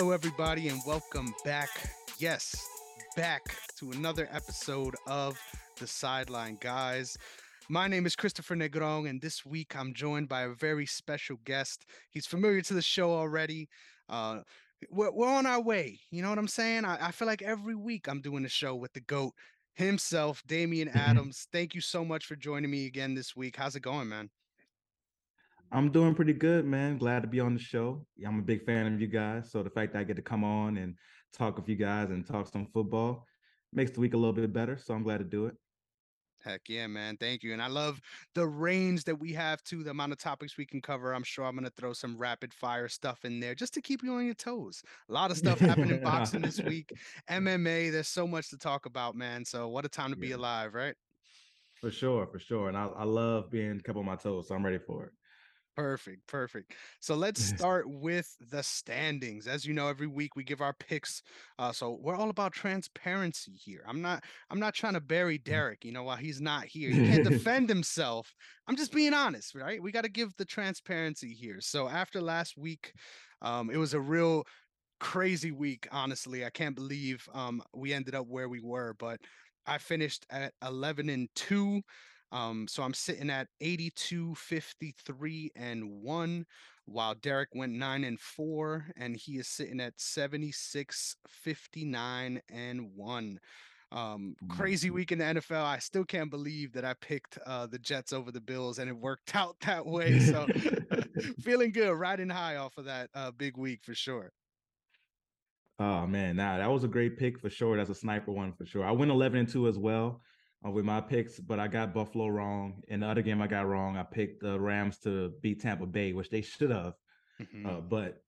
Hello, everybody, and welcome back. Yes, back to another episode of The Sideline Guys. My name is Christopher Negron, and this week I'm joined by a very special guest. He's familiar to the show already. Uh, we're, we're on our way. You know what I'm saying? I, I feel like every week I'm doing a show with the GOAT himself, Damian Adams. Thank you so much for joining me again this week. How's it going, man? I'm doing pretty good, man. Glad to be on the show. I'm a big fan of you guys. So the fact that I get to come on and talk with you guys and talk some football makes the week a little bit better. So I'm glad to do it. Heck yeah, man. Thank you. And I love the range that we have to the amount of topics we can cover. I'm sure I'm going to throw some rapid fire stuff in there just to keep you on your toes. A lot of stuff happening in boxing this week. MMA, there's so much to talk about, man. So what a time to yeah. be alive, right? For sure, for sure. And I, I love being kept on my toes. So I'm ready for it. Perfect, perfect. So let's start with the standings. As you know, every week we give our picks. Uh, so we're all about transparency here. I'm not, I'm not trying to bury mm. Derek. You know, while he's not here, he can't defend himself. I'm just being honest, right? We got to give the transparency here. So after last week, um, it was a real crazy week. Honestly, I can't believe um, we ended up where we were, but I finished at 11 and two. Um, so I'm sitting at 82, 53, and one, while Derek went nine and four, and he is sitting at 76, 59, and one. Um, crazy mm-hmm. week in the NFL. I still can't believe that I picked uh, the Jets over the Bills, and it worked out that way. So feeling good, riding high off of that uh, big week for sure. Oh man, now nah, that was a great pick for sure. That's a sniper one for sure. I went 11 and 2 as well uh, with my picks, but I got Buffalo wrong. In the other game, I got wrong. I picked the Rams to beat Tampa Bay, which they should have. Mm-hmm. Uh, but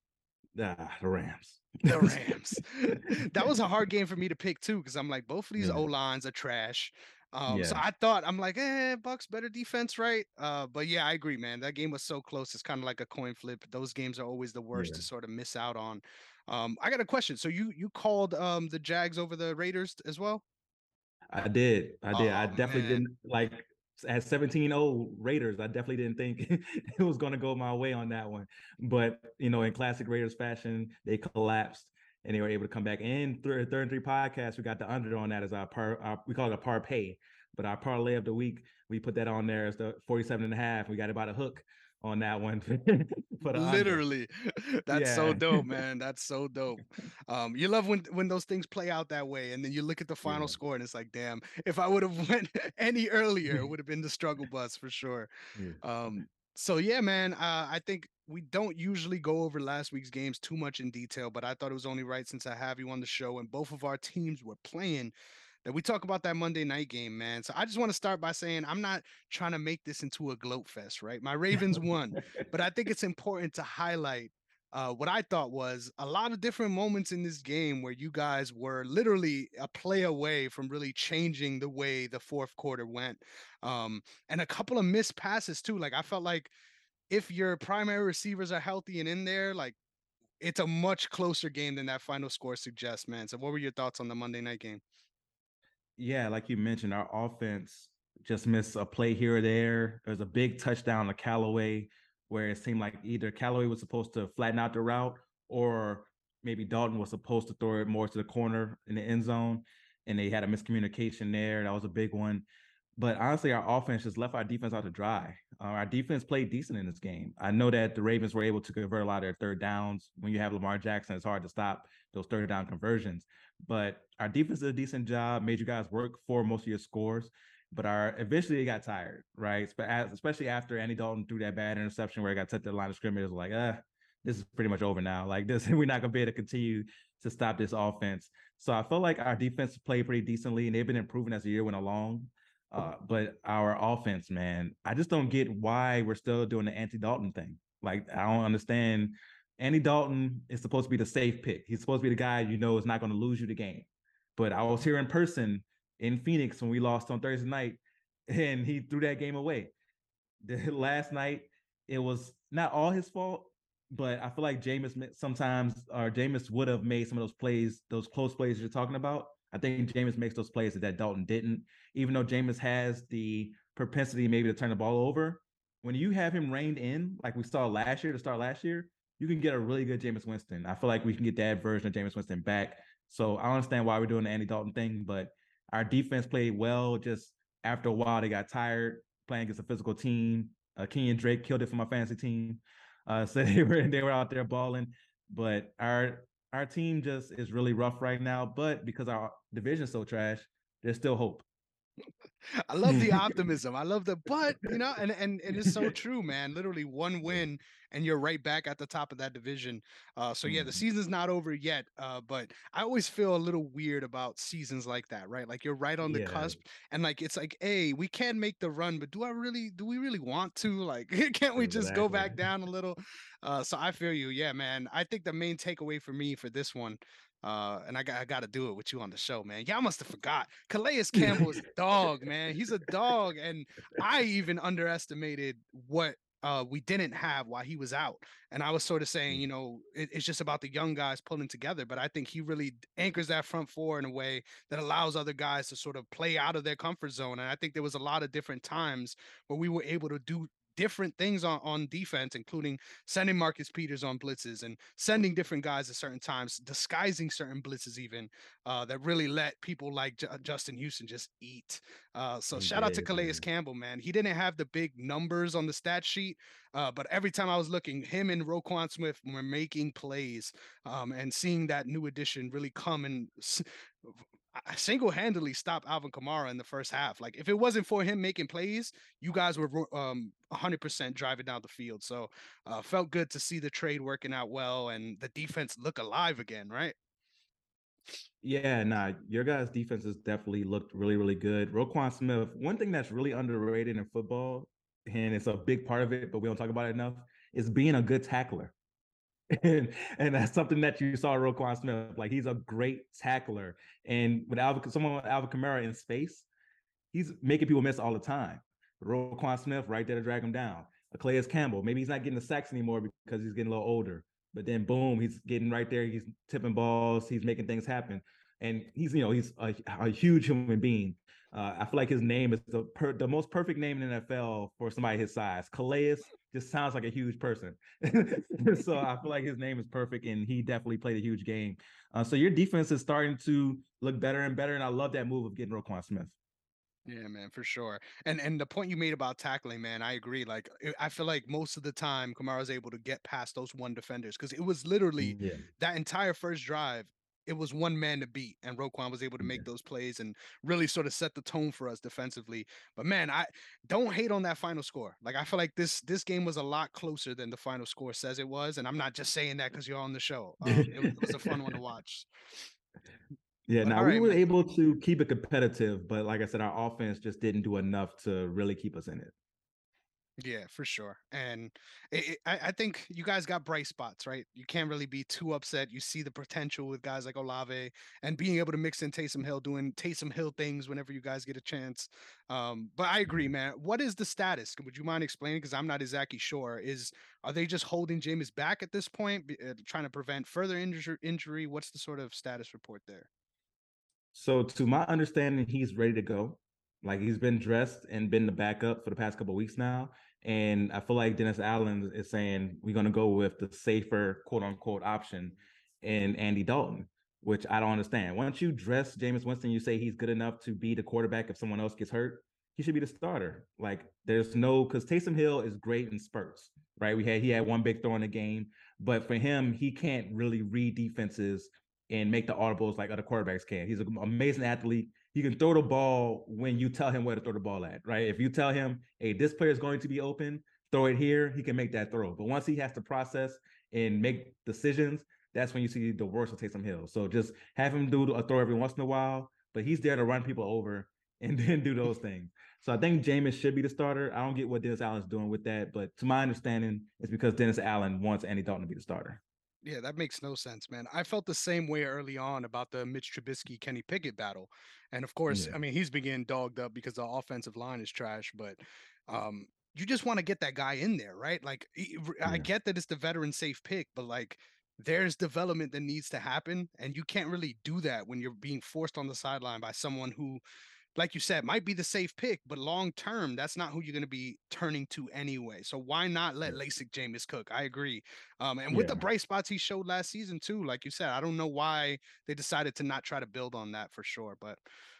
uh, the Rams. the Rams. that was a hard game for me to pick too, because I'm like, both of these yeah. O lines are trash. Um, yeah. so I thought I'm like, eh, Bucks better defense, right? Uh, but yeah, I agree, man. That game was so close. It's kind of like a coin flip. Those games are always the worst yeah. to sort of miss out on. Um, I got a question. So you you called um the Jags over the Raiders as well? I did. I did. Oh, I definitely man. didn't like at 17-0 Raiders. I definitely didn't think it was going to go my way on that one. But you know, in classic Raiders fashion, they collapsed and they were able to come back. In third, third and three podcast, we got the under on that as our par. Our, we call it a par pay, but our parlay of the week, we put that on there as the 47 and a half. We got about a hook on that one. Literally, that's yeah. so dope, man. That's so dope. Um, you love when when those things play out that way, and then you look at the final yeah. score, and it's like, damn, if I would have went any earlier, it would have been the struggle bus for sure. Yeah. Um, so yeah, man, uh, I think we don't usually go over last week's games too much in detail, but I thought it was only right since I have you on the show, and both of our teams were playing that we talk about that Monday night game, man. So I just want to start by saying I'm not trying to make this into a gloat fest, right? My Ravens won, but I think it's important to highlight uh, what I thought was a lot of different moments in this game where you guys were literally a play away from really changing the way the fourth quarter went. Um, and a couple of missed passes too. Like I felt like if your primary receivers are healthy and in there, like it's a much closer game than that final score suggests, man. So what were your thoughts on the Monday night game? Yeah, like you mentioned, our offense just missed a play here or there. There's a big touchdown to Callaway where it seemed like either Callaway was supposed to flatten out the route or maybe Dalton was supposed to throw it more to the corner in the end zone. And they had a miscommunication there. That was a big one. But honestly, our offense just left our defense out to dry. Uh, our defense played decent in this game. I know that the Ravens were able to convert a lot of their third downs. When you have Lamar Jackson, it's hard to stop those third down conversions. But our defense did a decent job, made you guys work for most of your scores. But our eventually it got tired, right? Especially after Andy Dalton threw that bad interception where it got set touched the line of scrimmage. Like, uh, this is pretty much over now. Like this, we're not gonna be able to continue to stop this offense. So I felt like our defense played pretty decently, and they've been improving as the year went along. Uh, but our offense, man, I just don't get why we're still doing the Andy Dalton thing. Like I don't understand Andy Dalton is supposed to be the safe pick. He's supposed to be the guy you know is not going to lose you the game. But I was here in person in Phoenix when we lost on Thursday night, and he threw that game away. The last night, it was not all his fault, but I feel like Jameis sometimes or Jameis would have made some of those plays, those close plays you're talking about. I think Jameis makes those plays that Dalton didn't, even though Jameis has the propensity maybe to turn the ball over. When you have him reined in, like we saw last year to start last year, you can get a really good Jameis Winston. I feel like we can get that version of Jameis Winston back. So I understand why we're doing the Andy Dalton thing, but our defense played well. Just after a while, they got tired playing against a physical team. Uh, Drake killed it for my fantasy team. Uh, so they were they were out there balling, but our our team just is really rough right now. But because our division's so trash, there's still hope. I love the optimism. I love the but, you know, and and it is so true, man. Literally one win and you're right back at the top of that division. Uh, so yeah, the mm-hmm. season's not over yet. Uh, but I always feel a little weird about seasons like that, right? Like you're right on the yeah. cusp, and like it's like, hey, we can make the run, but do I really? Do we really want to? Like, can't we just exactly. go back down a little? Uh, so I feel you, yeah, man. I think the main takeaway for me for this one uh, and I got I got to do it with you on the show, man. Y'all must have forgot. Calais Campbell is a dog, man. He's a dog, and I even underestimated what uh, we didn't have while he was out. And I was sort of saying, you know, it, it's just about the young guys pulling together. But I think he really anchors that front four in a way that allows other guys to sort of play out of their comfort zone. And I think there was a lot of different times where we were able to do different things on, on defense, including sending Marcus Peters on blitzes and sending different guys at certain times, disguising certain blitzes, even uh, that really let people like J- Justin Houston just eat. Uh, so he shout did, out to Calais man. Campbell, man. He didn't have the big numbers on the stat sheet, uh, but every time I was looking, him and Roquan Smith were making plays um, and seeing that new addition really come and I single-handedly stopped Alvin Kamara in the first half. Like if it wasn't for him making plays, you guys were um 100% driving down the field. So uh, felt good to see the trade working out well and the defense look alive again, right? Yeah, nah, your guys' defenses definitely looked really, really good. Roquan Smith, one thing that's really underrated in football, and it's a big part of it, but we don't talk about it enough, is being a good tackler. and and that's something that you saw Roquan Smith. Like he's a great tackler, and with someone with Alvin Kamara in space, he's making people miss all the time. Roquan Smith right there to drag him down. Calais Campbell, maybe he's not getting the sacks anymore because he's getting a little older. But then boom, he's getting right there. He's tipping balls. He's making things happen, and he's you know he's a, a huge human being. Uh, I feel like his name is the per, the most perfect name in NFL for somebody his size. Calais just sounds like a huge person. so I feel like his name is perfect, and he definitely played a huge game. Uh, so your defense is starting to look better and better, and I love that move of getting Roquan Smith. Yeah, man, for sure. And and the point you made about tackling, man, I agree. Like I feel like most of the time Kamara's able to get past those one defenders because it was literally yeah. that entire first drive it was one man to beat, and Roquan was able to make yeah. those plays and really sort of set the tone for us defensively. But man, I don't hate on that final score. Like I feel like this this game was a lot closer than the final score says it was, and I'm not just saying that because you're on the show. Um, it, it, was a fun one to watch. Yeah, now right, we were man. able to keep it competitive, but like I said, our offense just didn't do enough to really keep us in it. Yeah, for sure. And it, it, I, I think you guys got bright spots, right? You can't really be too upset. You see the potential with guys like Olave and being able to mix in Taysom Hill, doing Taysom Hill things whenever you guys get a chance. Um, but I agree, mm-hmm. man. What is the status? Would you mind explaining? Because I'm not exactly sure. Is are they just holding Jameis back at this point, uh, trying to prevent further injury? Injury? What's the sort of status report there? So, to my understanding, he's ready to go. Like he's been dressed and been the backup for the past couple weeks now. And I feel like Dennis Allen is saying we're going to go with the safer quote unquote option in Andy Dalton, which I don't understand. Once you dress Jameis Winston, you say he's good enough to be the quarterback if someone else gets hurt. He should be the starter. Like there's no because Taysom Hill is great in spurts, right? We had he had one big throw in the game, but for him, he can't really read defenses and make the audibles like other quarterbacks can. He's an amazing athlete he can throw the ball when you tell him where to throw the ball at, right? If you tell him, hey, this player is going to be open, throw it here, he can make that throw. But once he has to process and make decisions, that's when you see the worst of Taysom Hill. So just have him do a throw every once in a while, but he's there to run people over and then do those things. So I think Jameis should be the starter. I don't get what Dennis Allen's doing with that, but to my understanding, it's because Dennis Allen wants Andy Dalton to be the starter. Yeah, that makes no sense, man. I felt the same way early on about the Mitch Trubisky Kenny Pickett battle. And of course, yeah. I mean, he's been getting dogged up because the offensive line is trash, but um, you just want to get that guy in there, right? Like, I get that it's the veteran safe pick, but like, there's development that needs to happen. And you can't really do that when you're being forced on the sideline by someone who like you said, might be the safe pick, but long term, that's not who you're going to be turning to anyway. So why not let LASIK Jameis cook? I agree. Um, and with yeah. the bright spots he showed last season too, like you said, I don't know why they decided to not try to build on that for sure, but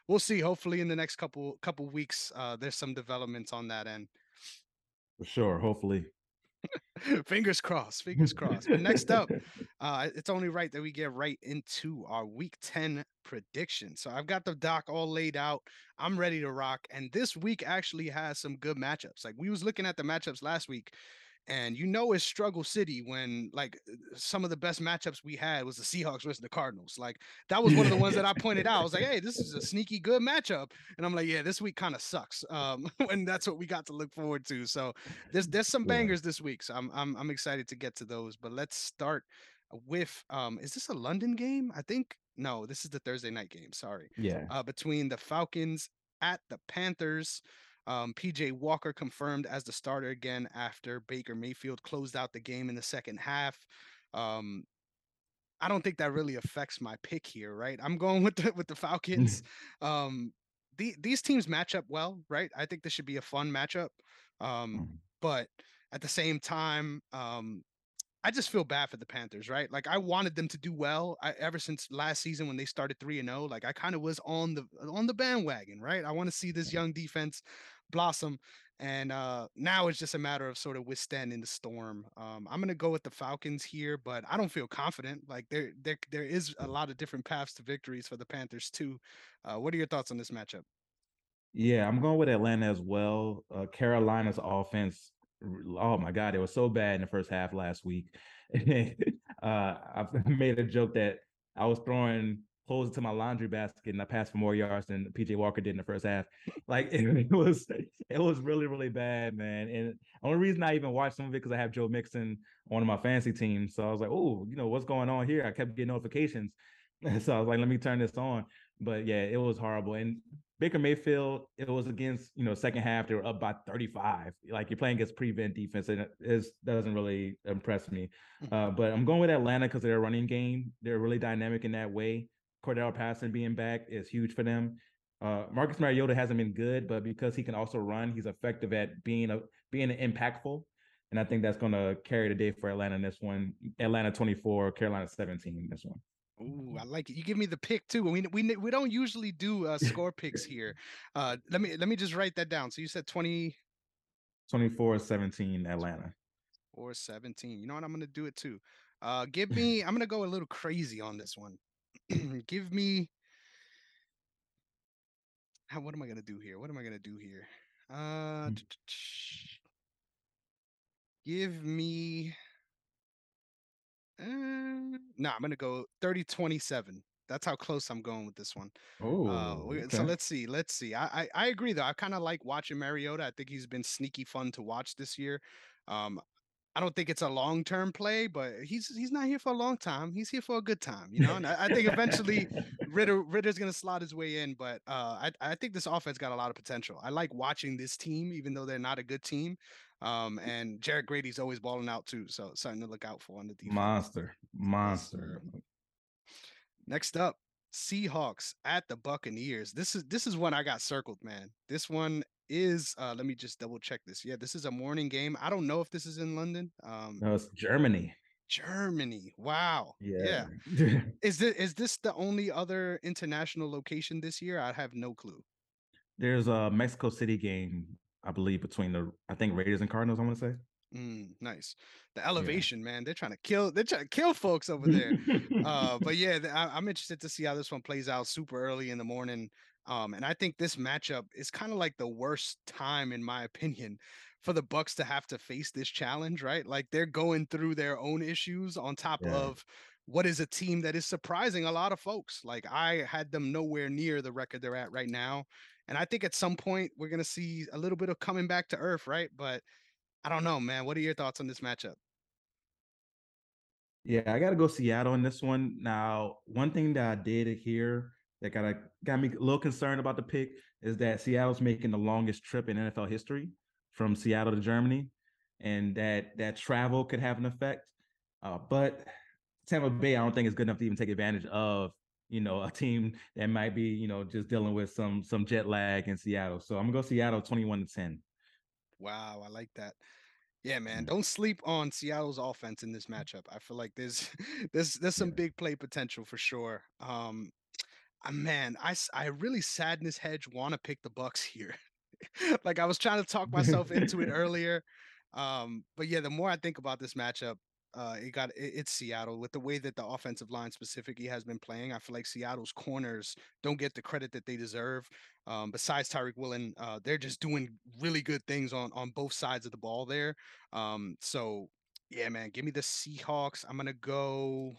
we'll see. Hopefully, in the next couple couple weeks, uh, there's some developments on that end. For sure. Hopefully. fingers crossed. Fingers crossed. But next up, uh, it's only right that we get right into our week 10 prediction. So I've got the doc all laid out. I'm ready to rock. And this week actually has some good matchups. Like we was looking at the matchups last week, and you know it's struggle city when like uh, some of the best matchups we had was the Seahawks versus the Cardinals. Like that was one of the ones that I pointed out. I was like, hey, this is a sneaky good matchup. And I'm like, yeah, this week kind of sucks. Um, and that's what we got to look forward to. So there's there's some bangers this week. So I'm I'm I'm excited to get to those. But let's start with um is this a London game? I think no, this is the Thursday night game. Sorry. Yeah. Uh between the Falcons at the Panthers. Um, PJ Walker confirmed as the starter again after Baker Mayfield closed out the game in the second half. Um, I don't think that really affects my pick here, right? I'm going with the with the Falcons. um, the, these teams match up well, right? I think this should be a fun matchup. Um, mm. but at the same time, um, I just feel bad for the Panthers, right? Like I wanted them to do well. I, ever since last season when they started three and zero, oh, like I kind of was on the on the bandwagon, right? I want to see this young defense blossom, and uh, now it's just a matter of sort of withstanding the storm. Um, I'm gonna go with the Falcons here, but I don't feel confident. Like there, there, there is a lot of different paths to victories for the Panthers too. Uh, what are your thoughts on this matchup? Yeah, I'm going with Atlanta as well. Uh, Carolina's offense oh my god, it was so bad in the first half last week. uh, I made a joke that I was throwing clothes into my laundry basket and I passed for more yards than PJ Walker did in the first half. Like it, it was, it was really, really bad, man. And the only reason I even watched some of it because I have Joe Mixon on one of my fantasy teams. So I was like, oh, you know what's going on here? I kept getting notifications, so I was like, let me turn this on. But yeah, it was horrible. And Baker Mayfield, it was against, you know, second half, they were up by 35. Like you're playing against prevent defense, and it doesn't really impress me. Mm-hmm. Uh, but I'm going with Atlanta because their running game, they're really dynamic in that way. Cordarrelle Patterson being back is huge for them. Uh, Marcus Mariota hasn't been good, but because he can also run, he's effective at being a being impactful. And I think that's going to carry the day for Atlanta in this one. Atlanta 24, Carolina 17 in this one. Ooh, I like it. You give me the pick too. We we we don't usually do uh, score picks here. Uh, let me let me just write that down. So you said 20 24 17 Atlanta. Or 17. You know what? I'm going to do it too. Uh, give me I'm going to go a little crazy on this one. give me how, what am I to do here? What am I to do here? Uh mm. give me uh, no, nah, I'm gonna go 30 27. That's how close I'm going with this one. Oh, uh, okay. so let's see. Let's see. I I, I agree though. I kind of like watching Mariota. I think he's been sneaky fun to watch this year. Um, I don't think it's a long term play, but he's he's not here for a long time. He's here for a good time, you know. And I, I think eventually Ridder Ridder's gonna slot his way in, but uh, I I think this offense got a lot of potential. I like watching this team, even though they're not a good team. Um, and Jared Grady's always balling out too, so something to look out for on the defense. Monster, monster. Next up, Seahawks at the Buccaneers. This is this is one I got circled, man. This one is uh let me just double check this. Yeah, this is a morning game. I don't know if this is in London. Um No, it's Germany. Germany. Wow. Yeah. yeah. is this is this the only other international location this year? I have no clue. There's a Mexico City game I believe, between the I think Raiders and Cardinals. I want to say. Mm, nice. The elevation, yeah. man. They're trying to kill. They're trying to kill folks over there. uh, but yeah, I, am interested to see how this one plays out super early in the morning. Um, and I think this matchup is kind of like the worst time, in my opinion, for the Bucks to have to face this challenge. Right, like they're going through their own issues on top yeah. of what is a team that is surprising a lot of folks. Like I had them nowhere near the record they're at right now. And I think at some point we're gonna see a little bit of coming back to earth, right? But I don't know, man. What are your thoughts on this matchup? Yeah, I gotta go Seattle in this one. Now, one thing that I did hear that got got me a little concerned about the pick is that Seattle's making the longest trip in NFL history from Seattle to Germany, and that that travel could have an effect. Uh, but Tampa Bay, I don't think is good enough to even take advantage of you know, a team that might be, you know, just dealing with some some jet lag in Seattle. So I'm gonna go Seattle 21 to 10. Wow, I like that. Yeah, man. Don't sleep on Seattle's offense in this matchup. I feel like there's there's there's some big play potential for sure. Um uh, man, I I really sadness hedge want to pick the Bucks here. like I was trying to talk myself into it earlier. Um, but yeah, the more I think about this matchup, uh, it got it, it's Seattle with the way that the offensive line specifically has been playing. I feel like Seattle's corners don't get the credit that they deserve. Um, besides Tariq Woolen, uh, they're just doing really good things on on both sides of the ball there. Um, so yeah, man, give me the Seahawks. I'm gonna go.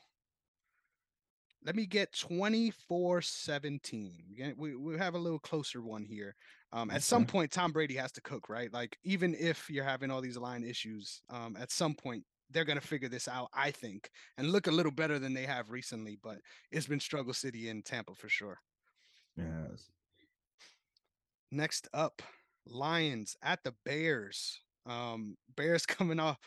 Let me get 24-17. We, we we have a little closer one here. Um, at some point, Tom Brady has to cook, right? Like even if you're having all these line issues, um, at some point they're gonna figure this out, I think, and look a little better than they have recently. But it's been struggle city in Tampa for sure. Yes. Next up, Lions at the Bears. Um, Bears coming off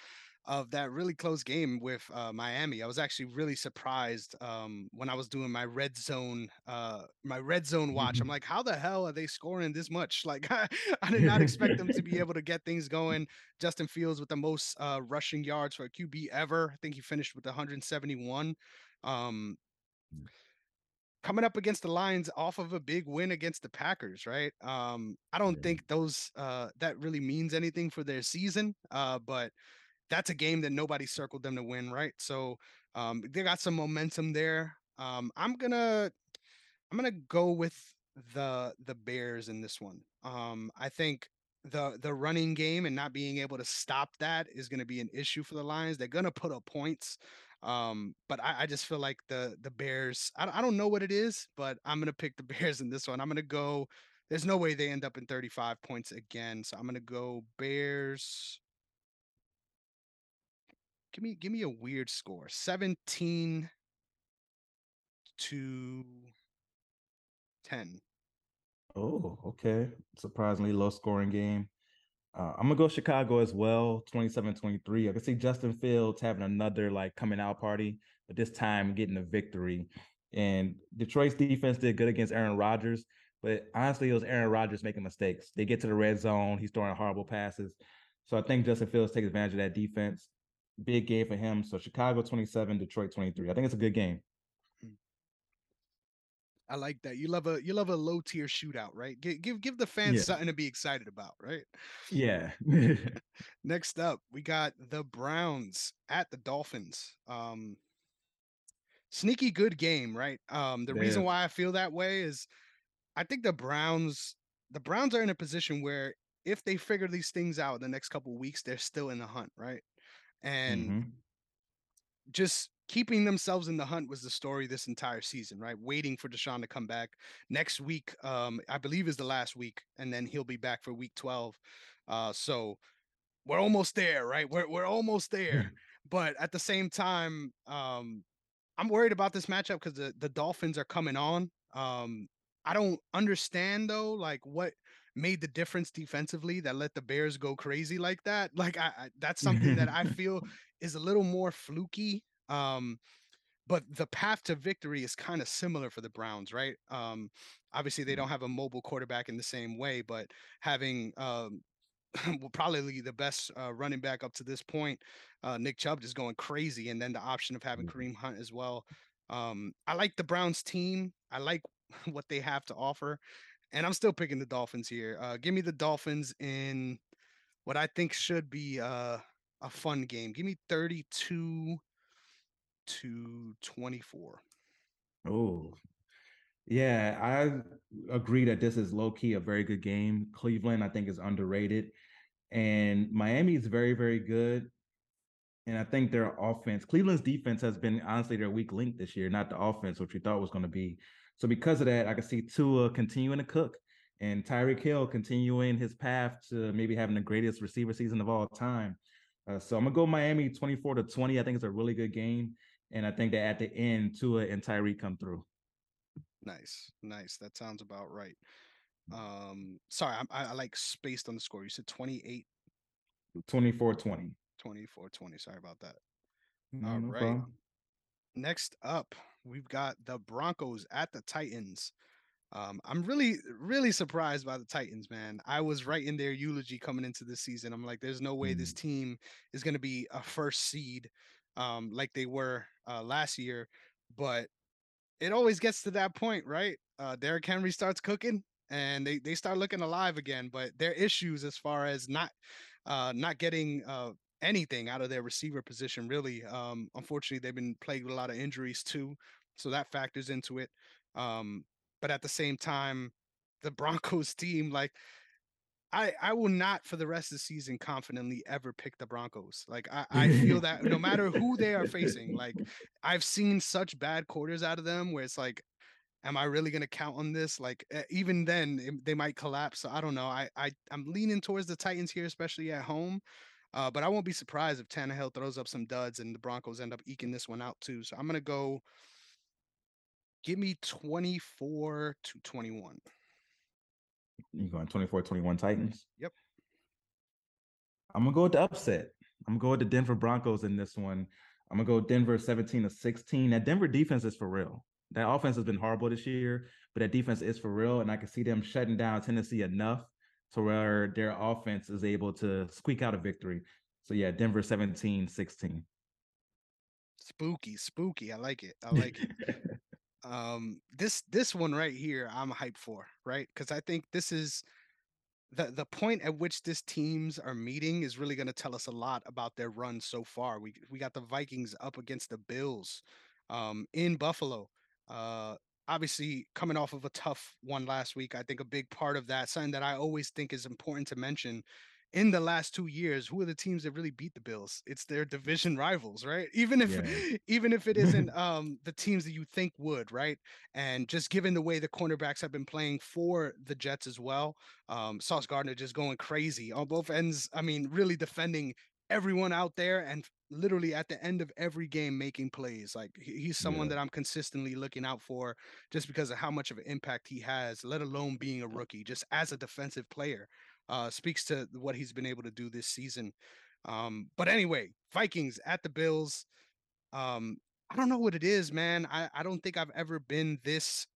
of that really close game with uh, Miami. I was actually really surprised um, when I was doing my red zone, uh, my red zone watch. I'm like, how the hell are they scoring this much? Like, I, I did not expect them to be able to get things going. Justin Fields with the most uh, rushing yards for a QB ever. I think he finished with 171. Um, coming up against the Lions off of a big win against the Packers, right? Um, I don't think those uh, that really means anything for their season, uh, but that's a game that nobody circled them to win, right? So um, they got some momentum there. Um, I'm gonna I'm gonna go with the the Bears in this one. Um, I think the the running game and not being able to stop that is going to be an issue for the Lions. They're going to put up points, um, but I, I just feel like the the Bears. I, I don't know what it is, but I'm going to pick the Bears in this one. I'm going to go. There's no way they end up in 35 points again, so I'm going to go Bears. Give me give me a weird score. 17 to 10. Oh, okay. Surprisingly low scoring game. Uh, I'm gonna go Chicago as well, 27-23. I can see Justin Fields having another like coming out party, but this time getting a victory. And Detroit's defense did good against Aaron Rodgers, but honestly, it was Aaron Rodgers making mistakes. They get to the red zone, he's throwing horrible passes. So I think Justin Fields takes advantage of that defense. Big game for him. So Chicago 27, Detroit 23. I think it's a good game. I like that. You love a you love a low tier shootout, right? Give give give the fans Yeah. something to be excited about, right? Yeah. Next up, we got the Browns at the Dolphins. Um sneaky good game, right? Um the reason why I feel that way is I think the Browns the Browns are in a position where if they figure these things out the next couple of weeks, they're still in the hunt, right? And Mhm. just keeping themselves in the hunt was the story this entire season, right? Waiting for Deshaun to come back next week. Um, I believe is the last week, and then he'll be back for week 12. Uh, so we're almost there, right? We're we're almost there. but at the same time, um, I'm worried about this matchup because the, the Dolphins are coming on. Um, I don't understand though, like what made the difference defensively that let the Bears go crazy like that. Like I, I that's something that I feel is a little more fluky. Um, but the path to victory is kind of similar for the Browns, right? Um, obviously they don't have a mobile quarterback in the same way, but having um, well, probably the best uh, running back up to this point, uh, Nick Chubb is going crazy, and then the option of having Mhm. Kareem Hunt as well. Um, I like the Browns team. I like what they have to offer, and I'm still picking the Dolphins here. Uh, give me the Dolphins in what I think should be uh, a fun game. Give me 32 to 24. Oh, yeah, I agree that this is low key a very good game. Cleveland, I think, is underrated, and Miami is very, very good. And I think their offense, Cleveland's defense has been honestly their weak link this year, not the offense, which we thought was going to be. So because of that, I can see Tua continuing to cook and Tyreek Hill continuing his path to maybe having the greatest receiver season of all time. Uh, so I'm gonna go Miami 24 to 20. I think it's a really good game, and I think that at the end, Tua and Tyreek come through. Nice, nice. That sounds about right. Um, sorry, I, I I, like spaced on the score. You said 28, 24 20. 24, 20. Sorry about that. No, All no right. problem. Next up, we've got the Broncos at the Titans. Um, I'm really, really surprised by the Titans, man. I was right in their eulogy coming into this season. I'm like, there's no way mm. this team is going to be a first seed um, like they were uh, last year. But it always gets to that point, right? Uh, Derrick Henry starts cooking and they, they start looking alive again. But their issues as far as not uh, not getting uh, anything out of their receiver position, really. Um, unfortunately, they've been plagued with a lot of injuries too, so that factors into it. Um, but at the same time, the Broncos team, like I, I will not for the rest of the season confidently ever pick the Broncos. Like I, I feel that no matter who they are facing, like I've seen such bad quarters out of them where it's like, am I really gonna count on this? Like even then it, they might collapse. So I don't know. I, I I'm leaning towards the Titans here, especially at home. Uh, but I won't be surprised if Tannehill throws up some duds and the Broncos end up eking this one out too. So I'm gonna go Give me 24 to 21. You going 24 21 Titans? Yep. I'm gonna go with the upset. I'm gonna go with the Denver Broncos in this one. I'm gonna go Denver 17 to 16. That Denver defense is for real. That offense has been horrible this year, but that defense is for real. And I can see them shutting down Tennessee enough to where their offense is able to squeak out a victory. So yeah, Denver 17 16. Spooky, spooky. I like it. I like it. um this this one right here i'm hyped for right because i think this is the the point at which this teams are meeting is really going to tell us a lot about their run so far we we got the vikings up against the bills um in buffalo uh obviously coming off of a tough one last week i think a big part of that something that i always think is important to mention in the last two years, who are the teams that really beat the Bills? It's their division rivals, right? Even if yeah. even if it isn't um, the teams that you think would, right? And just given the way the cornerbacks have been playing for the Jets as well, um, Sauce Gardner just going crazy on both ends. I mean, really defending everyone out there and literally at the end of every game making plays. Like he's someone yeah. that I'm consistently looking out for just because of how much of an impact he has, let alone being a rookie, just as a defensive player uh, speaks to what he's been able to do this season. Um, but anyway, Vikings at the Bills. Um, I don't know what it is, man. I, I don't think I've ever been this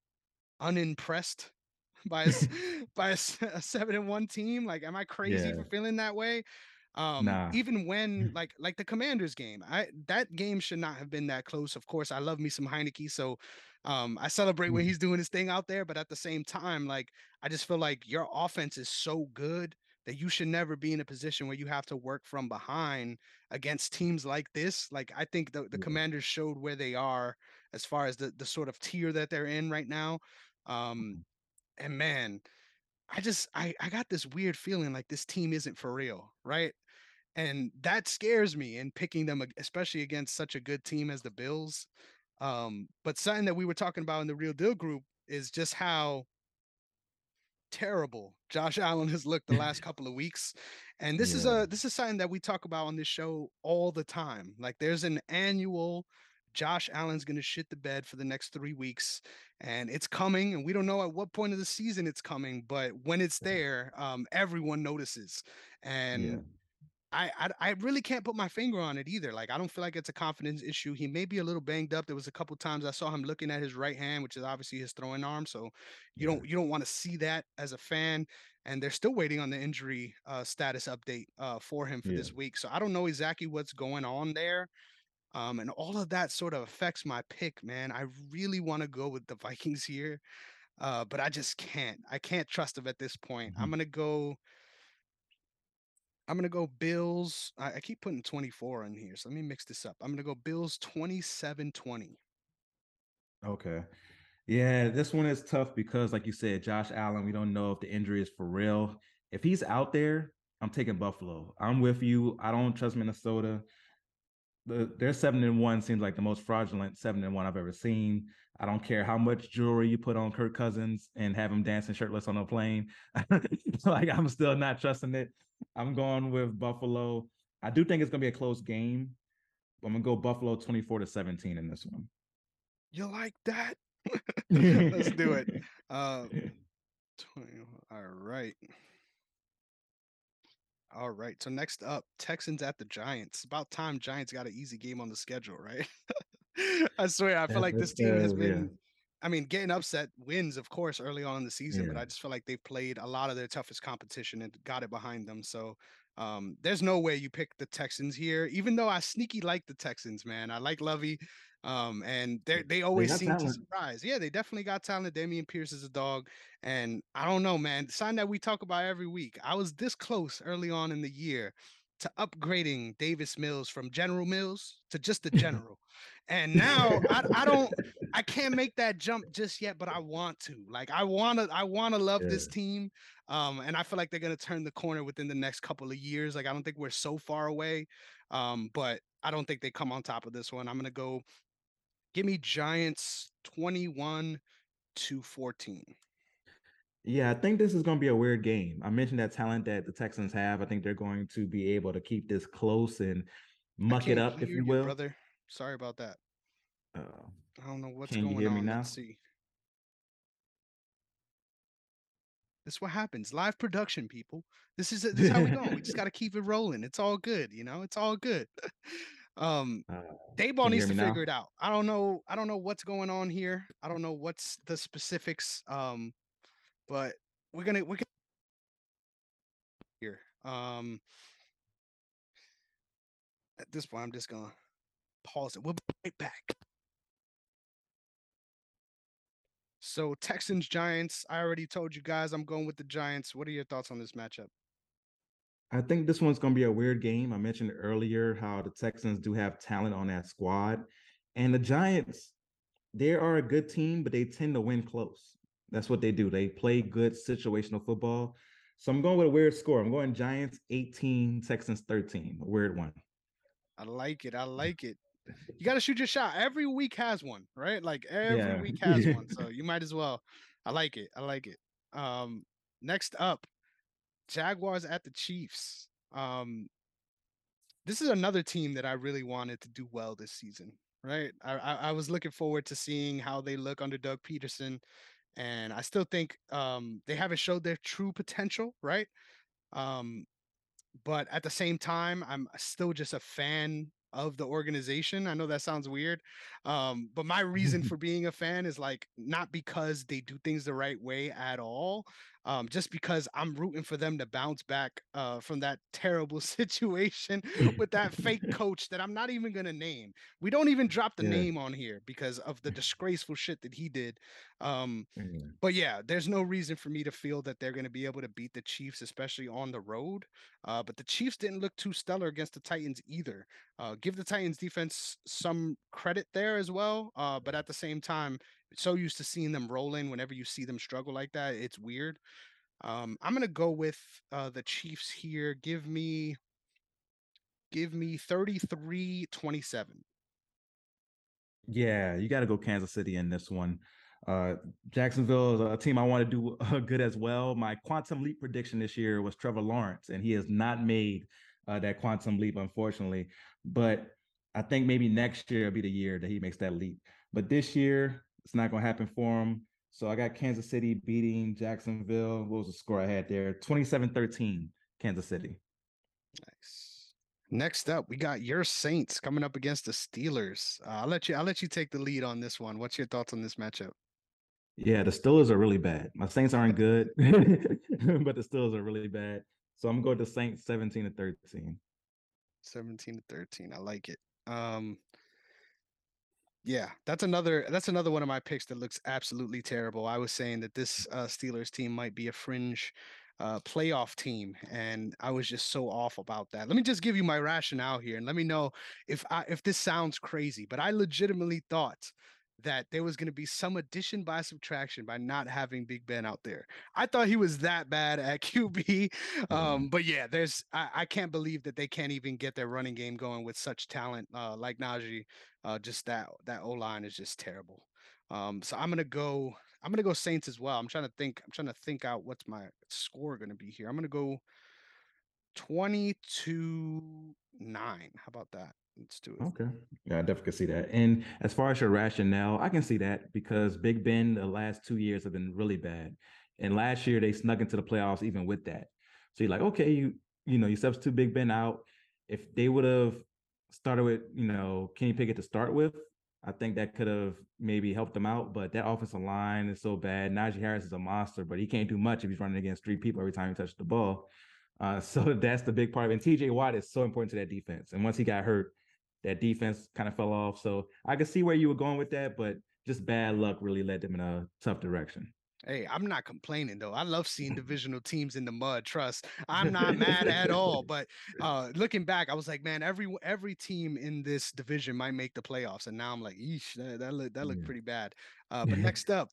unimpressed by a, by a, a, seven and one team. Like, am I crazy yeah. for feeling that way? Um, nah. even when like like the Commanders game, I that game should not have been that close. Of course, I love me some Heinicke, so um, I celebrate when mm-hmm. he's doing his thing out there, but at the same time, like I just feel like your offense is so good that you should never be in a position where you have to work from behind against teams like this. Like I think the, the yeah. commanders showed where they are as far as the the sort of tier that they're in right now. Um mm-hmm. and man, I just I I got this weird feeling like this team isn't for real, right? And that scares me in picking them, especially against such a good team as the Bills. Um, but something that we were talking about in the Real Deal group is just how terrible Josh Allen has looked the last couple of weeks. And this yeah. is a this is something that we talk about on this show all the time. Like there's an annual Josh Allen's going to shit the bed for the next 3 weeks and it's coming and we don't know at what point of the season it's coming, but when it's there, um everyone notices. And yeah. I, I, I really can't put my finger on it either. Like I don't feel like it's a confidence issue. He may be a little banged up. There was a couple times I saw him looking at his right hand, which is obviously his throwing arm. So you yeah. don't you don't want to see that as a fan. And they're still waiting on the injury uh, status update uh, for him for yeah. this week. So I don't know exactly what's going on there. Um, and all of that sort of affects my pick, man. I really want to go with the Vikings here, uh, but I just can't. I can't trust them at this point. Mm-hmm. I'm gonna go. I'm gonna go Bills. I, I, keep putting 24 in here, so let me mix this up. I'm gonna go Bills 27-20. Okay. Yeah, this one is tough because, like you said, Josh Allen, we don't know if the injury is for real. If he's out there, I'm taking Buffalo. I'm with you. I don't trust Minnesota. The, their seven and one seems like the most fraudulent seven and one I've ever seen. I don't care how much jewelry you put on Kirk Cousins and have him dancing shirtless on a plane. like I'm still not trusting it. I'm going with Buffalo. I do think it's gonna be a close game. I'm gonna go Buffalo 24 to 17 in this one. You like that? Let's do it. Uh, 20, all right. All right. So next up, Texans at the Giants. About time Giants got an easy game on the schedule, right? I swear, I feel like this team has been. I mean, getting upset wins, of course, early on in the season, yeah. but I just feel like they've played a lot of their toughest competition and got it behind them. So um, there's no way you pick the Texans here, even though I sneaky like the Texans, man. I like Lovie. Um, and they they always they seem talent. to surprise. Yeah, they definitely got talent. Dameon Pierce is a dog, and I don't know, man. The sign that we talk about every week. I was this close early on in the year to upgrading Davis Mills from General Mills to just the General. and now I, I don't I can't make that jump just yet, but I want to. Like I wanna I wanna love yeah. this team. Um, and I feel like they're gonna turn the corner within the next couple of years. Like I don't think we're so far away. Um, but I don't think they come on top of this one. I'm gonna go Give me Giants 21 to 14. Yeah, I think this is going to be a weird game. I mentioned that talent that the Texans have. I think they're going to be able to keep this close and muck it up, if you will. brother. Sorry about that. Uh, I don't know what's going on. Me now? Let's see. This is what happens. Live production, people. This is this is how we go. we just got to keep it rolling. It's all good, you know. It's all good. Um, uh, Daboll needs to figure now? it out. I don't know. I don't know what's going on here. I don't know what's the specifics. Um, but we're gonna we're gonna here. Um, at this point, I'm just gonna pause it. We'll be right back. So Texans Giants. I already told you guys I'm going with the Giants. What are your thoughts on this matchup? I think this one's going to be a weird game. I mentioned earlier how the Texans do have talent on that squad, and the Giants, they are a good team, but they tend to win close. That's what they do. They play good situational football. So I'm going with a weird score. I'm going Giants 18, Texans 13. A weird one. I like it. I like it. You got to shoot your shot. Every week has one, right? Like every yeah. week has one. So you might as well. I like it. I like it. Um, next up, Jaguars at the Chiefs. Um, this is another team that I really wanted to do well this season. Right, I, I, I was looking forward to seeing how they look under Doug Pederson, and I still think um, they haven't showed their true potential. Right, um, but at the same time, I'm still just a fan of the organization. I know that sounds weird, um, but my reason for being a fan is like not because they do things the right way at all, um, just because I'm rooting for them to bounce back uh, from that terrible situation with that fake coach that I'm not even gonna name. We don't even drop the yeah. name on here because of the disgraceful shit that he did. Um, mm-hmm. But yeah, there's no reason for me to feel that they're gonna be able to beat the Chiefs, especially on the road. Uh, but the Chiefs didn't look too stellar against the Titans either. Uh, give the Titans defense some credit there as well. Uh, but at the same time, so used to seeing them rolling whenever you see them struggle like that. It's weird. Um, I'm gonna go with uh, the Chiefs here. Give me give me 33 27. Yeah, you got to go Kansas City in this one. Uh, Jacksonville is a team I want to do uh, good as well. My quantum leap prediction this year was Trevor Lawrence, and he has not made uh, that quantum leap, unfortunately. But I think maybe next year will be the year that he makes that leap. But this year, it's not going to happen for them. So I got Kansas City beating Jacksonville. What was the score I had there? 27 13, Kansas City. Nice. Next up, we got your Saints coming up against the Steelers. Uh, I'll let you. I'll let you take the lead on this one. What's your thoughts on this matchup? Yeah, the Steelers are really bad. My Saints aren't good, but the Steelers are really bad. So I'm going to Saints 17 to 13. 17 to 13. I like it. Um, yeah, that's another that's another one of my picks that looks absolutely terrible. I was saying that this uh, Steelers team might be a fringe uh, playoff team, and I was just so off about that. Let me just give you my rationale here, and let me know if I, if this sounds crazy. But I legitimately thought that there was going to be some addition by subtraction by not having Big Ben out there. I thought he was that bad at QB. Um, mm-hmm. but yeah, there's I, I, can't believe that they can't even get their running game going with such talent uh, like Najee. Uh, just that that O line is just terrible. Um, so I'm gonna go. I'm gonna go Saints as well. I'm trying to think. I'm trying to think out what's my score gonna be here. I'm gonna go 22 9. How about that? Let's. Okay. Yeah, I definitely see that. And as far as your rationale, I can see that because Big Ben the last two years have been really bad. And last year they snuck into the playoffs even with that. So you're like, okay, you you know, you substitute Big Ben out. If they would have started with, you know, Kenny Pickett to start with, I think that could have maybe helped them out, but that offensive line is so bad. Najee Harris is a monster, but he can't do much if he's running against three people every time he touches the ball. Uh, so that's the big part of it. And TJ Watt is so important to that defense. And once he got hurt, that defense kind of fell off. So I could see where you were going with that, but just bad luck really led them in a tough direction. Hey, I'm not complaining though. I love seeing divisional teams in the mud. Trust, I'm not mad at all. But uh, looking back, I was like, man, every every team in this division might make the playoffs, and now I'm like, eesh, that that looked that looked yeah. pretty bad. Uh, but next up,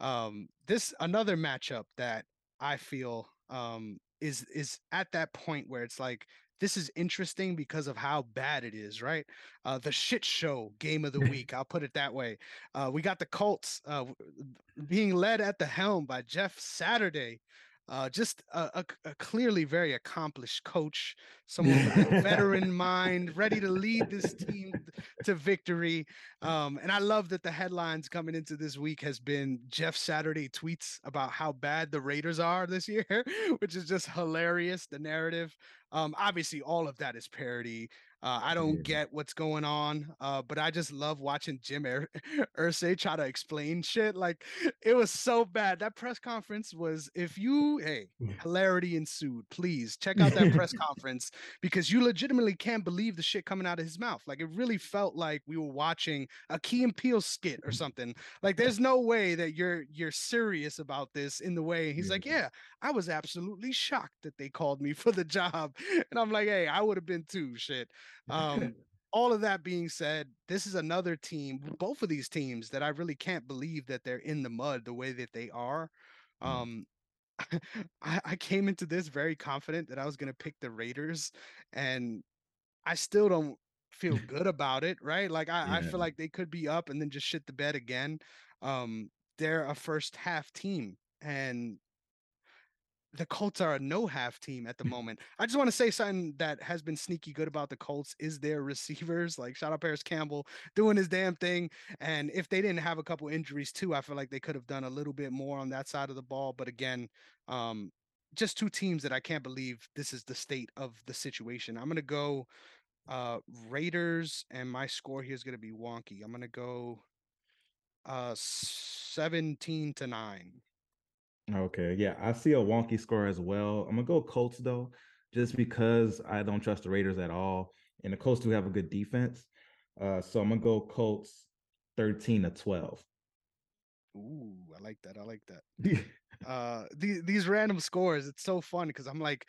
um, this another matchup that I feel um, is is at that point where it's like this is interesting because of how bad it is, right? Uh, the shit show game of the week, I'll put it that way. Uh, we got the Colts uh, being led at the helm by Jeff Saturday, uh, just a, a, a, clearly very accomplished coach, someone with a veteran mind, ready to lead this team to victory. Um, and I love that the headlines coming into this week has been Jeff Saturday tweets about how bad the Raiders are this year, which is just hilarious. The narrative. Um, obviously, all of that is parody. Uh, I don't yeah. get what's going on, uh, but I just love watching Jim er- Irsay try to explain shit. Like it was so bad. That press conference was. If you, hey, hilarity ensued. Please check out that press conference because you legitimately can't believe the shit coming out of his mouth. Like it really felt like we were watching a Key and Peele skit or something. Like there's no way that you're you're serious about this in the way. He's yeah. like, yeah, I was absolutely shocked that they called me for the job, and I'm like, hey, I would have been too. Shit. Um, all of that being said, this is another team, both of these teams that I really can't believe that they're in the mud the way that they are. Mm. Um, I, I came into this very confident that I was going to pick the Raiders, and I still don't feel good about it, right? Like I, yeah. I feel like they could be up and then just shit the bed again. Um, they're a first half team, and the Colts are a no half team at the moment. I just want to say something that has been sneaky good about the Colts is their receivers. Like shout out Parris Campbell doing his damn thing. And if they didn't have a couple injuries too, I feel like they could have done a little bit more on that side of the ball. But again, um, just two teams that I can't believe this is the state of the situation. I'm gonna go uh Raiders, and my score here is gonna be wonky. I'm gonna go uh 17 to 9. Okay, yeah, I see a wonky score as well. I'm gonna go Colts though, just because I don't trust the Raiders at all, and the Colts do have a good defense. Uh, so I'm gonna go Colts 13 to 12. Ooh, I like that. I like that. uh, these these random scores, it's so fun because I'm like,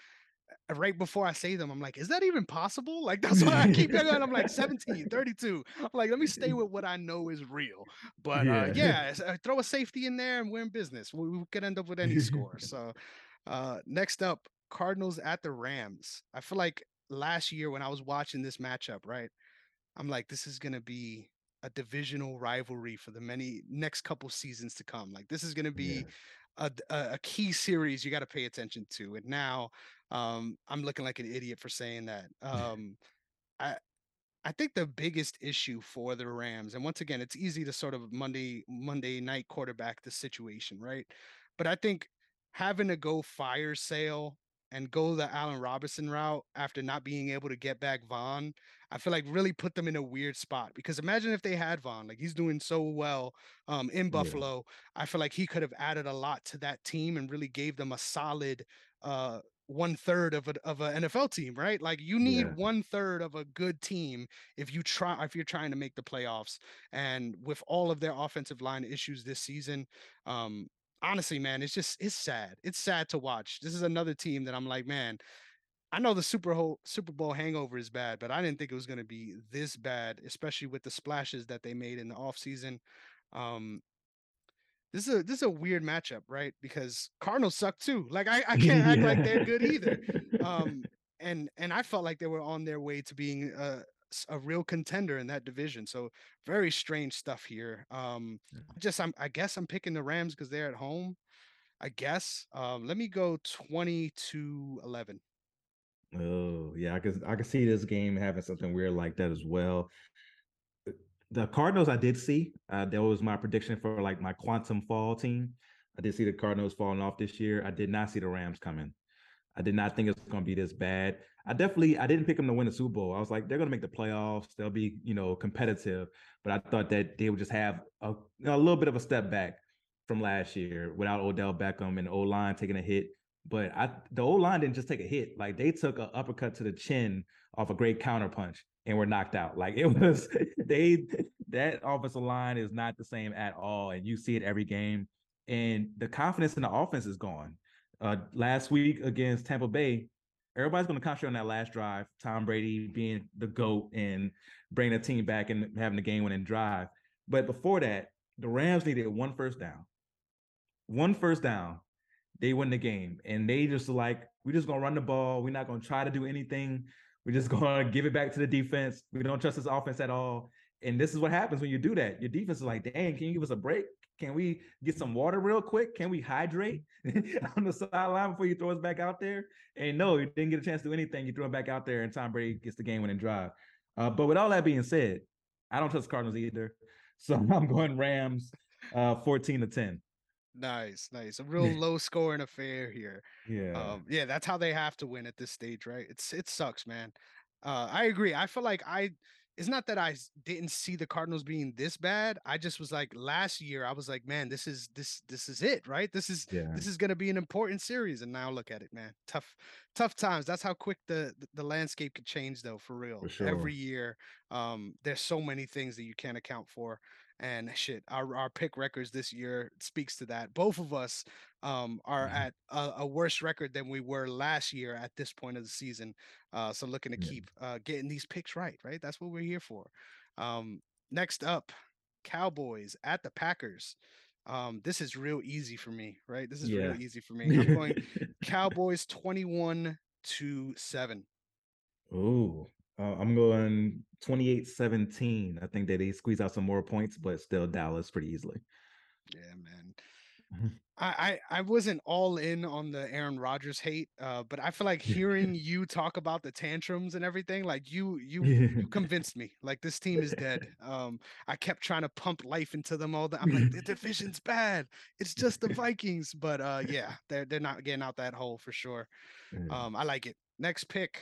right before I say them, I'm like, is that even possible? Like, that's why I keep going. I'm like 17, 32. I'm like, let me stay with what I know is real. But yeah, uh, yeah uh, throw a safety in there and we're in business. We, we could end up with any score. So, uh, next up, Cardinals at the Rams. I feel like last year when I was watching this matchup, right? I'm like, this is going to be a divisional rivalry for the many next couple seasons to come. Like, this is going to be. Yeah. A, a, key series you got to pay attention to. And now um, I'm looking like an idiot for saying that. Um, I I think the biggest issue for the Rams, and once again, it's easy to sort of Monday Monday night quarterback the situation, right? But I think having to go fire sale and go the Allen Robinson route after not being able to get back Von, I feel like really put them in a weird spot. Because imagine if they had Von, like he's doing so well um, in Buffalo. Yeah. I feel like he could have added a lot to that team and really gave them a solid uh, one third of a of an NFL team, right? Like you need yeah. one third of a good team if you try if you're trying to make the playoffs. And with all of their offensive line issues this season, um, honestly, man, it's just it's sad. It's sad to watch. This is another team that I'm like, man, I know the Super Bowl Super Bowl hangover is bad, but I didn't think it was going to be this bad, especially with the splashes that they made in the offseason. Um, this is a this is a weird matchup, right? Because Cardinals suck too. Like I, I can't act like they're good either. Um, and and I felt like they were on their way to being a, a real contender in that division. So very strange stuff here. Um, just I'm I guess I'm picking the Rams because they're at home. I guess. Um, let me go twenty to eleven. Oh yeah, I can I can see this game having something weird like that as well the Cardinals I did see. Uh, that was my prediction for like my quantum fall team. I did see the Cardinals falling off this year. I did not see the Rams coming. I did not think it's going to be this bad. I definitely I didn't pick them to win the Super Bowl. I was like, they're gonna make the playoffs. They'll be, you know, competitive. But I thought that they would just have a, a little bit of a step back from last year without Odell Beckham and O line taking a hit. But I the old line didn't just take a hit; like they took an uppercut to the chin off a great counterpunch and were knocked out. Like it was they that offensive line is not the same at all, and you see it every game. And the confidence in the offense is gone. Uh, last week against Tampa Bay, everybody's going to concentrate on that last drive. Tom Brady being the goat and bringing the team back and having the game winning drive. But before that, the Rams needed one first down. One first down, they win the game, and they just like we're just gonna run the ball. We're not gonna try to do anything. We're just gonna give it back to the defense. We don't trust this offense at all. And this is what happens when you do that. Your defense is like, dang, can you give us a break? Can we get some water real quick? Can we hydrate on the sideline before you throw us back out there? And no, you didn't get a chance to do anything. You threw him back out there, and Tom Brady gets the game winning drive. Uh, but with all that being said, I don't trust Cardinals either. So I'm going Rams uh, 14 to 10. Nice, nice. A real low scoring affair here. Yeah. Um, yeah, that's how they have to win at this stage, right? It's it sucks, man. Uh, I agree. I feel like I it's not that I didn't see the Cardinals being this bad. I just was like last year I was like, man, this is this this is it, right? This is yeah. this is going to be an important series and now look at it, man. Tough tough times. That's how quick the the landscape could change though, for real. For sure. Every year um there's so many things that you can't account for and shit our, our pick records this year speaks to that. Both of us um, are mm-hmm. at a, a, worse record than we were last year at this point of the season uh, so looking to yeah. keep uh, getting these picks right right? That's what we're here for. Um, next up cowboys at the packers. Um, this is real easy for me right? This is yeah. real easy for me. I'm going cowboys 21 to 7 oh uh, I'm going 28-17. I think that they squeeze out some more points, but still Dallas pretty easily. Yeah, man. Mm-hmm. I, I I wasn't all in on the Aaron Rodgers hate, uh, but I feel like hearing you talk about the tantrums and everything, like you you you convinced me. Like this team is dead. Um, I kept trying to pump life into them all. The, I'm like the division's bad. It's just the Vikings, but uh, yeah, they're they're not getting out that hole for sure. Um, I like it. Next pick,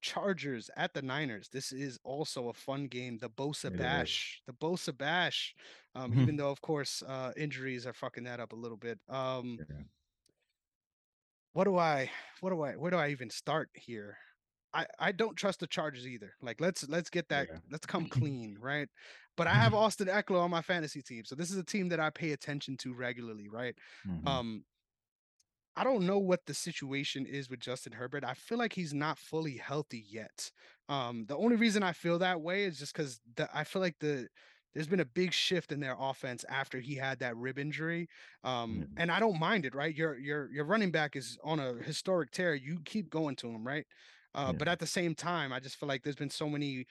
Chargers at the Niners. This is also a fun game. The Bosa Bash, the Bosa Bash. Um, mm-hmm. Even though, of course, uh, injuries are fucking that up a little bit. Um, yeah. What do I? What do I? Where do I even start here? I I don't trust the Chargers either. Like let's let's get that. Yeah. Let's come clean, right? But I have Austin Ekeler on my fantasy team, so this is a team that I pay attention to regularly, right? Mm-hmm. Um, I don't know what the situation is with Justin Herbert. I feel like he's not fully healthy yet. Um, the only reason I feel that way is just because I feel like the there's been a big shift in their offense after he had that rib injury. Um, mm-hmm. and I don't mind it, right? Your your your running back is on a historic tear. You keep going to him, right? Uh, yeah. But at the same time, I just feel like there's been so many.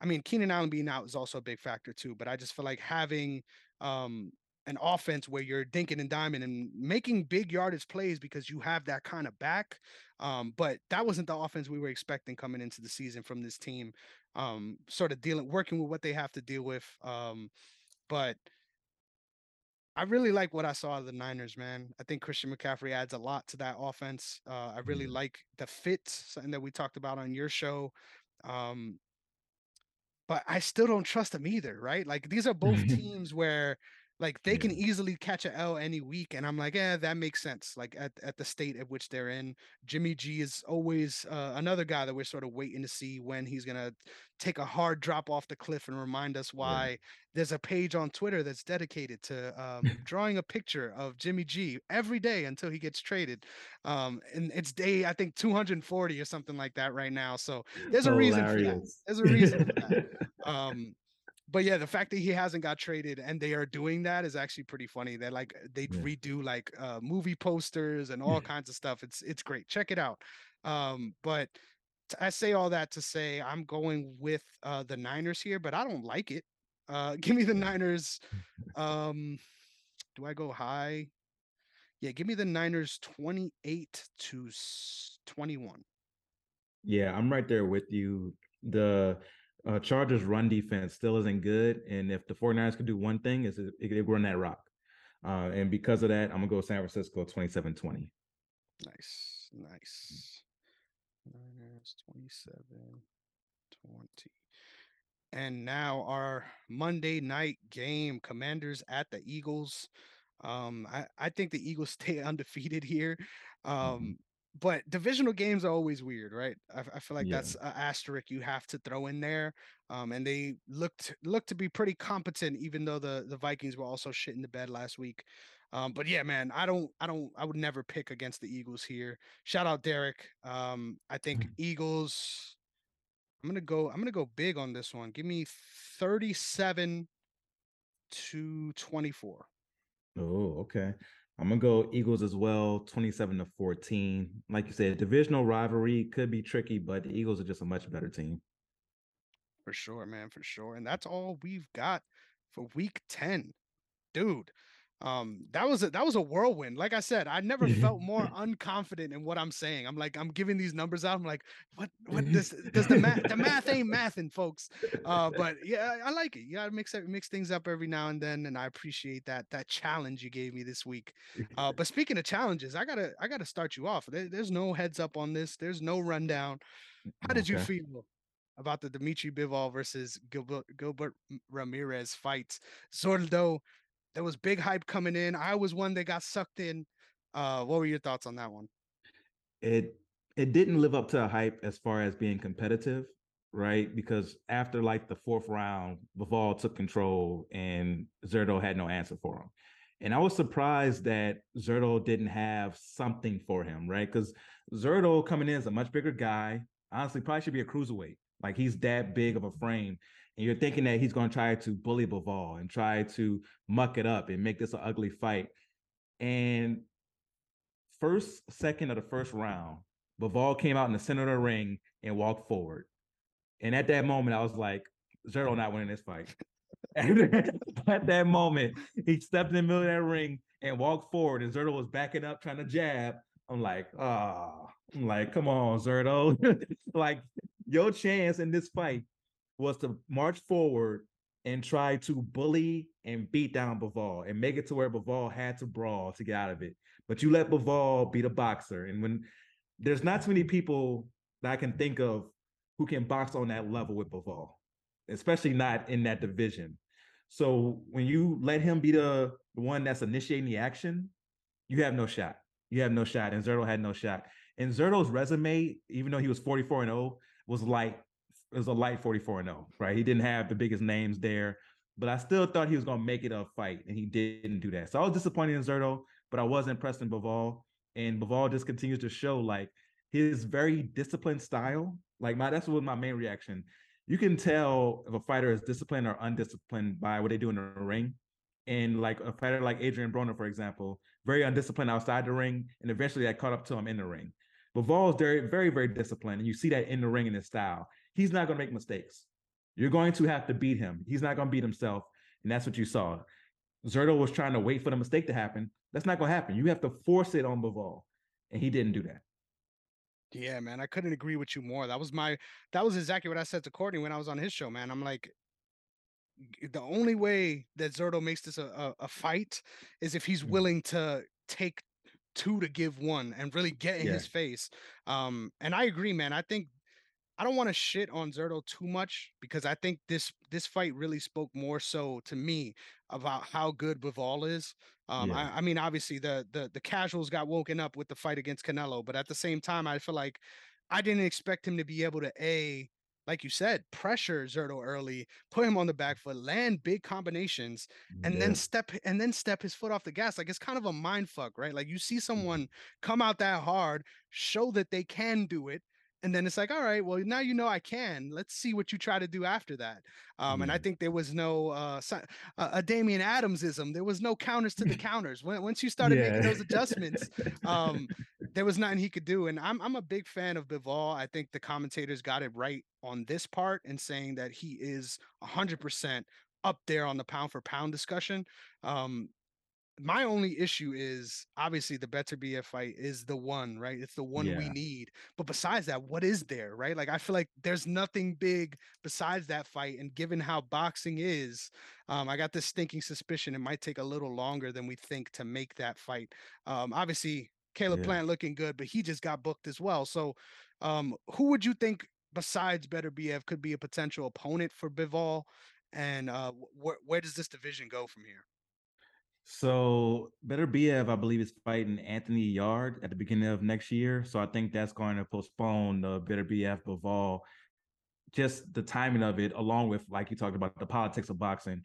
I mean, Keenan Allen being out is also a big factor too. But I just feel like having um, an offense where you're dinking and diming and making big yardage plays because you have that kind of back. Um, but that wasn't the offense we were expecting coming into the season from this team. Um, sort of dealing, working with what they have to deal with. Um, but I really like what I saw of the Niners, man. I think Christian McCaffrey adds a lot to that offense. Uh, I really mm-hmm. like the fit, something that we talked about on your show. Um, but I still don't trust them either, right? Like these are both teams where like they yeah. can easily catch a L any week, and I'm like, yeah, that makes sense. Like at, at the state at which they're in, Jimmy G is always uh, another guy that we're sort of waiting to see when he's gonna take a hard drop off the cliff and remind us why yeah. there's a page on Twitter that's dedicated to um, drawing a picture of Jimmy G every day until he gets traded. Um, and it's day I think 240 or something like that right now. So there's a Hilarious. reason for that. There's a reason for that. Um, but yeah, the fact that he hasn't got traded and they are doing that is actually pretty funny. They're like they yeah. redo like uh, movie posters and all kinds of stuff. It's it's great. Check it out. Um, but I say all that to say I'm going with uh, the Niners here, but I don't like it. Uh, give me the Niners. Um, do I go high? Yeah, give me the Niners 28 to 21. Yeah, I'm right there with you. The uh, Chargers run defense still isn't good. And if the 49ers could do one thing, is it, it run that rock. Uh, and because of that, I'm gonna go San Francisco 27-20. Nice, nice. Niners 27 20. And now our Monday night game, Commanders at the Eagles. Um, I, I think the Eagles stay undefeated here. Um, mm-hmm. But divisional games are always weird, right? I, I feel like yeah. that's an asterisk you have to throw in there. Um, and they looked looked to be pretty competent, even though the the Vikings were also shit in the bed last week. Um, but yeah, man, I don't, I don't, I would never pick against the Eagles here. Shout out Derek. Um, I think. Eagles. I'm gonna go. I'm gonna go big on this one. Give me 37 to 24. Oh, okay. I'm gonna go Eagles as well, 27 to 14. Like you said, divisional rivalry could be tricky, but the Eagles are just a much better team. For sure, man, for sure. And that's all we've got for week 10. Dude, um that was a that was a whirlwind. Like i said i never felt more unconfident in what i'm saying. I'm like i'm giving these numbers out. I'm like what what does does the math the math ain't mathing folks. Uh but yeah i like it. You gotta mix it mix things up every now and then and i appreciate that that challenge you gave me this week. Uh but speaking of challenges i gotta i gotta start you off. There, there's no heads up on this. There's no rundown. How did okay. you feel about the Dmitry Bivol versus Gilbert, Gilbert Ramirez fight. Zurdo there was big hype coming in. I was one that got sucked in. Uh, what were your thoughts on that one? It it didn't live up to a hype as far as being competitive, right? Because after like the fourth round, Bivol took control and Zurdo had no answer for him. And I was surprised that Zurdo didn't have something for him, right? Because Zurdo coming in is a much bigger guy. Honestly, probably should be a cruiserweight. Like he's that big of a frame and you're thinking that he's going to try to bully Bivol and try to muck it up and make this an ugly fight. And first second of the first round, Bivol came out in the center of the ring and walked forward. And at that moment, I was like, Zurdo not winning this fight. at that moment, he stepped in the middle of that ring and walked forward, and Zurdo was backing up, trying to jab. I'm like, ah, oh. I'm like, come on, Zurdo. like, your chance in this fight was to march forward and try to bully and beat down Bivol and make it to where Bivol had to brawl to get out of it. But you let Bivol beat a boxer. And when there's not too many people that I can think of who can box on that level with Bivol, especially not in that division. So when you let him be the, the one that's initiating the action, you have no shot. You have no shot. And Zurdo had no shot. And Zurdo's resume, even though he was 44 and 0, was like it was a light 44 and 0, right? He didn't have the biggest names there, but I still thought he was going to make it a fight, and he didn't do that. So I was disappointed in Zurdo, but I was impressed in Bivol. And Bivol just continues to show like his very disciplined style. Like my that's what my main reaction. You can tell if a fighter is disciplined or undisciplined by what they do in the ring. And like a fighter like Adrian Broner, for example, very undisciplined outside the ring, and eventually that caught up to him in the ring. Bivol is very, very, very disciplined, and you see that in the ring in his style he's not going to make mistakes. You're going to have to beat him. He's not going to beat himself. And that's what you saw. Zurdo was trying to wait for the mistake to happen. That's not going to happen. You have to force it on Bivol. And he didn't do that. Yeah, man. I couldn't agree with you more. That was my that was exactly what I said to Courtney when I was on his show, man. I'm like, the only way that Zurdo makes this a, a, a fight is if he's mm. willing to take two to give one and really get in yeah. his face. Um, and I agree, man. I think I don't want to shit on Zurdo too much because I think this this fight really spoke more so to me about how good Bivol is. Um, yeah. I, I, mean, obviously the the the casuals got woken up with the fight against Canelo, but at the same time, I feel like I didn't expect him to be able to a like you said, pressure Zurdo early, put him on the back foot, land big combinations, and yeah. then step and then step his foot off the gas. Like it's kind of a mind fuck, right? Like you see mm-hmm. someone come out that hard, show that they can do it, and then it's like all right well now you know i can. Let's see what you try to do after that. Um, mm. and i think there was no uh, a damian adamsism. There was no counters to the counters. When, once you started yeah. making those adjustments um, there was nothing he could do and I'm, I'm a big fan of bivol i think the commentators got it right on this part and saying that he is 100% up there on the pound for pound discussion. Um, my only issue is obviously the Beterbiev fight is the one, right? It's the one yeah. we need. But besides that, what is there, right? Like I feel like there's nothing big besides that fight. And given how boxing is, um, I got this stinking suspicion it might take a little longer than we think to make that fight. Um, obviously, Caleb yeah. Plant looking good, but he just got booked as well. So, um, who would you think besides Beterbiev could be a potential opponent for Bivol? And uh, wh- where does this division go from here? So Beterbiev, I believe, is fighting Anthony Yarde at the beginning of next year. So I think that's going to postpone the Beterbiev Bivol. Just the timing of it, along with like you talked about the politics of boxing,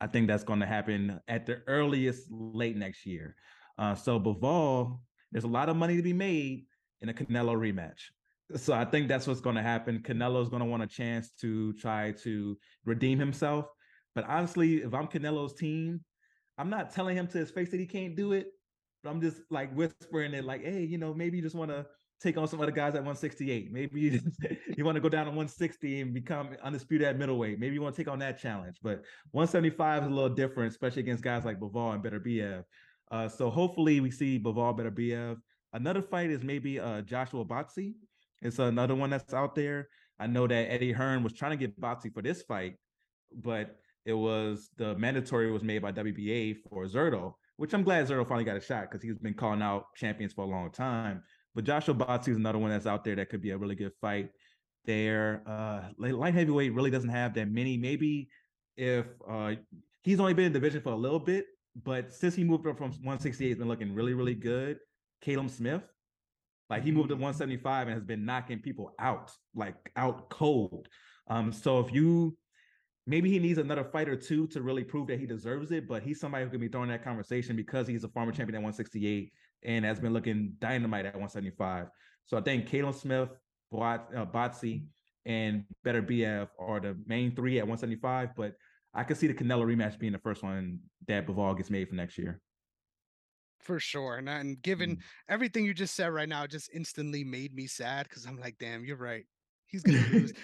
I think that's going to happen at the earliest late next year. Uh, so Bivol, there's a lot of money to be made in a Canelo rematch. So I think that's what's going to happen. Canelo's going to want a chance to try to redeem himself. But honestly, if I'm Canelo's team, I'm not telling him to his face that he can't do it. But I'm just like whispering it, like, hey, you know, maybe you just want to take on some other guys at 168. Maybe you, you want to go down to 160 and become undisputed at middleweight. Maybe you want to take on that challenge. But 175 is a little different, especially against guys like Bivol and Beterbiev. Uh, so hopefully we see Bivol Beterbiev. Another fight is maybe uh, Joshua Buatsi. It's another one that's out there. I know that Eddie Hearn was trying to get Buatsi for this fight, but it was the mandatory was made by WBA for Zurdo, which I'm glad Zurdo finally got a shot because he's been calling out champions for a long time. But Joshua Buatsi is another one that's out there that could be a really good fight. There, uh, light heavyweight really doesn't have that many. Maybe if uh, he's only been in division for a little bit, but since he moved up from 168, he's been looking really, really good. Callum Smith, like he moved to mm. 175 and has been knocking people out, like out cold. Um, so if you maybe he needs another fight or two to really prove that he deserves it, but he's somebody who can be thrown in that conversation because he's a former champion at 168 and has been looking dynamite at 175. So I think Callum Smith, Bot, uh, Buatsi, and Beterbiev are the main three at 175, but I could see the Canelo rematch being the first one that Bivol gets made for next year. For sure. And, and given mm. everything you just said right now, just instantly made me sad because I'm like, damn, you're right. He's gonna lose.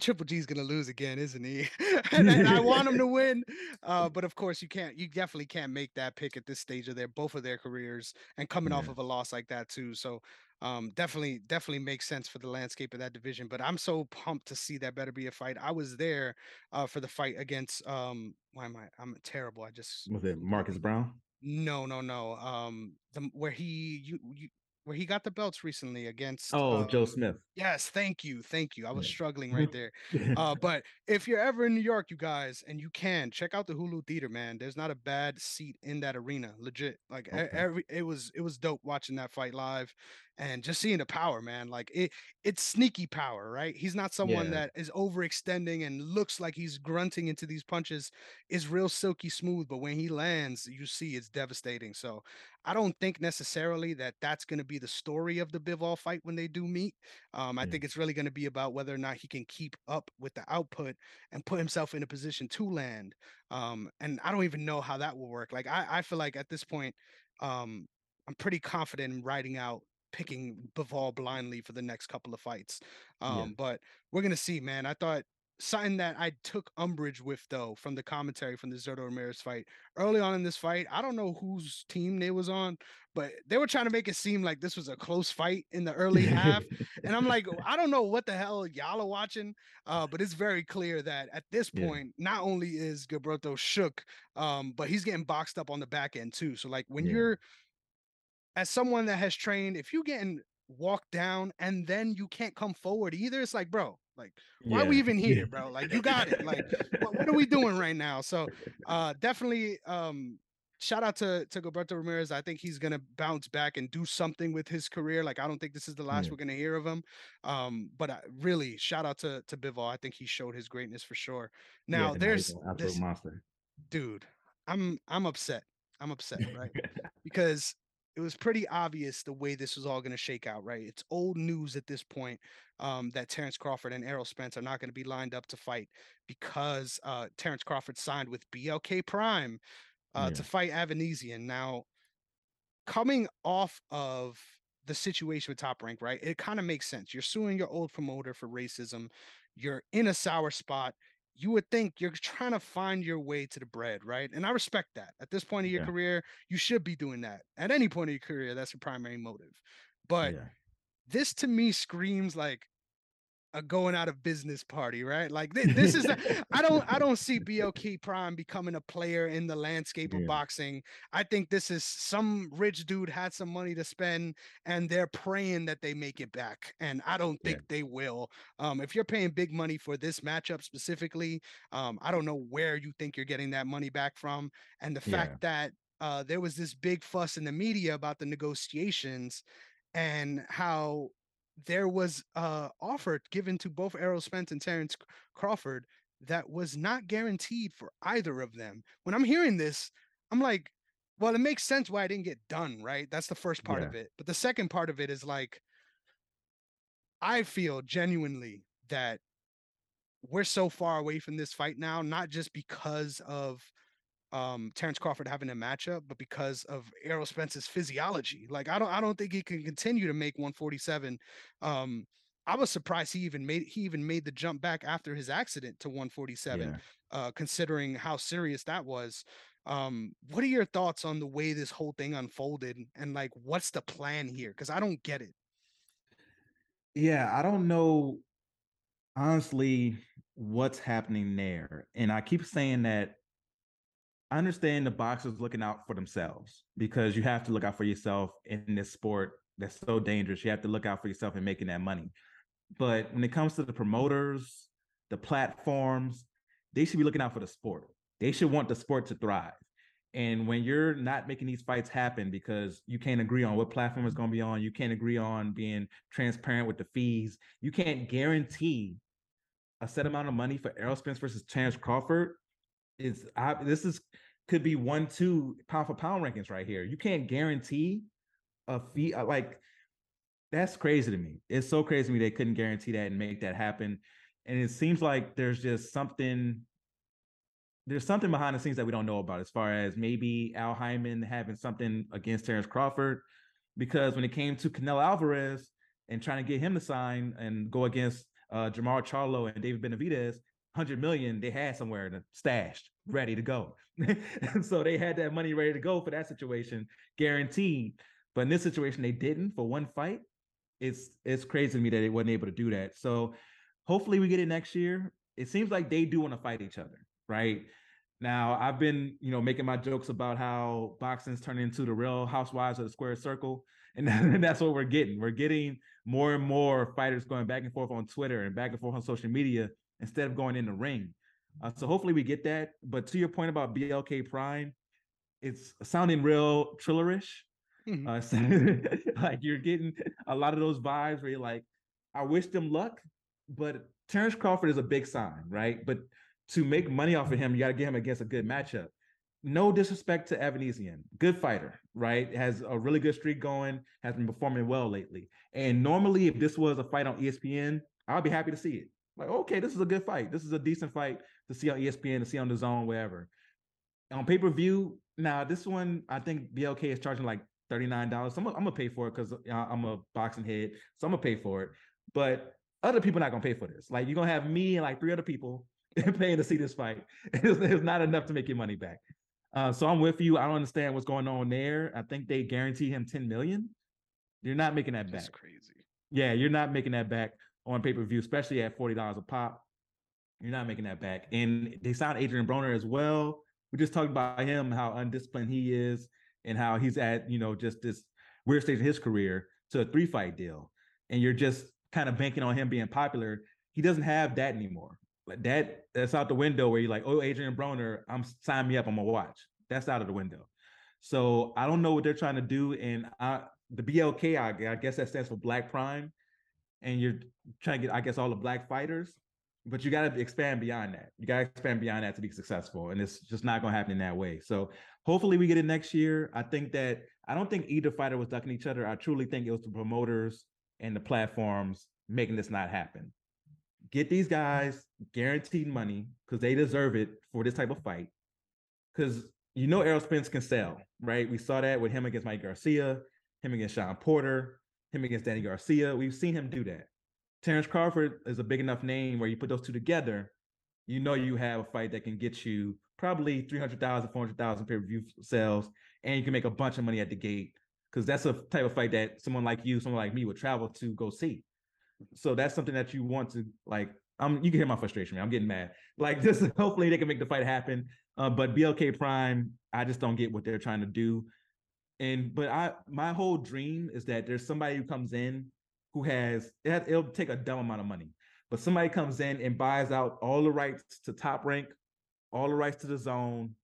Triple G's gonna lose again, isn't he? and, and, I want him to win, uh, but of course you can't. You definitely can't make that pick at this stage of their both of their careers, and coming yeah. off of a loss like that too. So um, definitely, definitely makes sense for the landscape of that division. But I'm so pumped to see that Beterbiev fight. I was there uh, for the fight against. Um, why am I? I'm terrible. I just was it Marcus Browne. No, no, no. Um, the where he you you where he got the belts recently against oh Joe Smith. Yes, thank you, thank you. I was struggling right there. uh, but if you're ever in New York, you guys, and you can check out the Hulu Theater, man. There's not a bad seat in that arena, legit. Like okay. every, it was it was dope watching that fight live, and just seeing the power, man. Like it, it's sneaky power, right? He's not someone yeah. that is overextending and looks like he's grunting into these punches. Is real silky smooth, but when he lands, you see it's devastating. So I don't think necessarily that that's going to be the story of the Bivol fight when they do meet. Um, I yeah. think it's really going to be about whether or not he can keep up with the output and put himself in a position to land. Um, and I don't even know how that will work. Like I, I feel like at this point, um, I'm pretty confident in writing out picking Bivol blindly for the next couple of fights. Um, yeah. But we're gonna see, man. I thought something that I took umbrage with though from the commentary from the Zurdo Ramirez fight early on in this fight. I don't know whose team they was on, but they were trying to make it seem like this was a close fight in the early half. and I'm like, I don't know what the hell y'all are watching, uh, but it's very clear that at this point, yeah. not only is Gilberto shook, um, but he's getting boxed up on the back end too. So like when yeah. you're as someone that has trained, if you getting walked down and then you can't come forward either, it's like, bro, like, why yeah. are we even here, bro? Like, you got it. Like, what, what, are we doing right now? So, uh, definitely, um, shout out to to Gilberto Ramirez. I think he's gonna bounce back and do something with his career. Like, I don't think this is the last yeah. we're gonna hear of him. Um, but I, really, shout out to to Bivol. I think he showed his greatness for sure. Now, yeah, there's this, monster, dude. I'm I'm upset. I'm upset, right? because it was pretty obvious the way this was all going to shake out, right? It's old news at this point um, that Terrence Crawford and Errol Spence are not going to be lined up to fight because uh, Terrence Crawford signed with BLK Prime uh, yeah. to fight Avanesyan. Now, coming off of the situation with Top Rank, right? It kind of makes sense. You're suing your old promoter for racism. You're in a sour spot you would think you're trying to find your way to the bread, right? And I respect that. At this point of your yeah. career, you should be doing that. At any point of your career, that's your primary motive. But yeah. this to me screams like a going out of business party, right? Like th- this is I don't I don't see BLK Prime becoming a player in the landscape yeah. of boxing. I think this is some rich dude had some money to spend and they're praying that they make it back. And I don't think yeah. they will. Um, if you're paying big money for this matchup specifically, um, I don't know where you think you're getting that money back from. And the fact yeah. that uh, there was this big fuss in the media about the negotiations and how there was uh offer given to both Errol Spence and Terrence Crawford that was not guaranteed for either of them. When I'm hearing this, I'm like, well, it makes sense why I didn't get done, right? That's the first part yeah. of it. But the second part of it is like, I feel genuinely that we're so far away from this fight now, not just because of um Terrence Crawford having a matchup, but because of Errol Spence's physiology. Like I don't I don't think he can continue to make 147. Um I was surprised he even made he even made the jump back after his accident to 147, yeah. uh, considering how serious that was. Um, what are your thoughts on the way this whole thing unfolded and like what's the plan here? Because I don't get it. Yeah, I don't know honestly what's happening there. And I keep saying that I understand the boxers looking out for themselves because you have to look out for yourself in this sport that's so dangerous. You have to look out for yourself in making that money. But when it comes to the promoters, the platforms, they should be looking out for the sport. They should want the sport to thrive. And when you're not making these fights happen because you can't agree on what platform is going to be on, you can't agree on being transparent with the fees, you can't guarantee a set amount of money for Errol Spence versus Terrence Crawford, is I, this is could be one two pound for pound rankings right here. You can't guarantee a fee uh, like that's crazy to me. It's so crazy to me they couldn't guarantee that and make that happen. And it seems like there's just something there's something behind the scenes that we don't know about as far as maybe Al Haymon having something against Terrence Crawford. Because when it came to Canelo Alvarez and trying to get him to sign and go against uh, Jermall Charlo and David Benavidez, 100 million they had somewhere stashed, ready to go. so they had that money ready to go for that situation, guaranteed. But in this situation, they didn't for one fight. It's it's crazy to me that they wasn't able to do that. So hopefully we get it next year. It seems like they do want to fight each other, right? Now I've been, you know, making my jokes about how boxing's turning into the real housewives of the square circle. And that's what we're getting. We're getting more and more fighters going back and forth on Twitter and back and forth on social media instead of going in the ring. Uh, so hopefully we get that. But to your point about BLK Prime, it's sounding real trillerish. Mm-hmm. Uh, like you're getting a lot of those vibes where you're like, I wish them luck, but Terrence Crawford is a big sign, right? But to make money off of him, you got to get him against a good matchup. No disrespect to Avanesyan, good fighter, right? Has a really good streak going, has been performing well lately. And normally, if this was a fight on ESPN, I'd be happy to see it. Like, okay, this is a good fight. This is a decent fight to see on ESPN, to see on the zone, wherever. On pay per view, now this one, I think BLK is charging like $39. So I'm, I'm gonna pay for it because I'm a boxing head. So I'm gonna pay for it. But other people not gonna pay for this. Like you're gonna have me and like three other people paying to see this fight. It's, it's not enough to make your money back. Uh, so I'm with you. I don't understand what's going on there. I think they guarantee him 10 million. You're not making that back. That's crazy. Yeah, you're not making that back on pay per view, especially at forty dollars a pop. You're not making that back. And they signed Adrian Broner as well. We just talked about him, how undisciplined he is, and how he's at you know just this weird stage in his career to a three fight deal. And you're just kind of banking on him being popular. He doesn't have that anymore. Like that, that's out the window where you're like, oh, Adrian Broner, I'm sign me up, I'm gonna watch. That's out of the window. So I don't know what they're trying to do. And I, the BLK, I, I guess that stands for Black Prime and you're trying to get, I guess, all the black fighters, but you got to expand beyond that. You got to expand beyond that to be successful, and it's just not going to happen in that way. So hopefully we get it next year. I think that I don't think either fighter was ducking each other. I truly think it was the promoters and the platforms making this not happen. Get these guys guaranteed money because they deserve it for this type of fight. Because you know Errol Spence can sell, right? We saw that with him against Mike Garcia, him against Shawn Porter him against Danny Garcia. We've seen him do that. Terrence Crawford is a big enough name where you put those two together, you know you have a fight that can get you probably 300,000, 400,000 pay-per-view sales, and you can make a bunch of money at the gate because that's a type of fight that someone like you, someone like me would travel to go see. So that's something that you want to like. I'm you can hear my frustration, man. I'm getting mad. Like just hopefully they can make the fight happen. Uh, but BLK Prime, I just don't get what they're trying to do. And but I my whole dream is that there's somebody who comes in who has it will take a dumb amount of money, but somebody comes in and buys out all the rights to top rank, all the rights to the zone,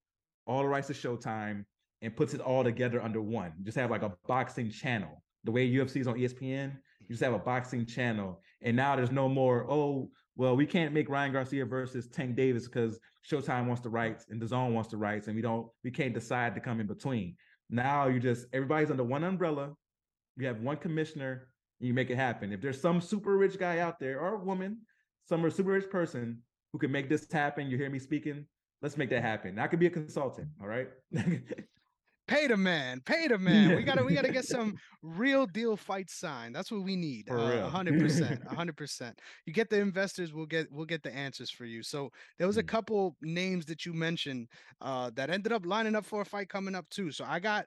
all the rights to Showtime, and puts it all together under one. Just have like a boxing channel. The way UFC is on ESPN, you just have a boxing channel. And now there's no more, oh, well, we can't make Ryan Garcia versus Tank Davis because Showtime wants the rights and the zone wants the rights, and we don't, we can't decide to come in between. Now you just everybody's under one umbrella. You have one commissioner, you make it happen. If there's some super rich guy out there or woman, some super rich person who can make this happen, you hear me speaking, let's make that happen. I could be a consultant, all right? pay the man, pay the man. Yeah. We gotta we gotta get some real deal fight signed. That's what we need. Uh, hundred percent, hundred percent. You get the investors, we'll get we'll get the answers for you. So there was a mm. couple names that you mentioned uh, that ended up lining up for a fight coming up too. So I got.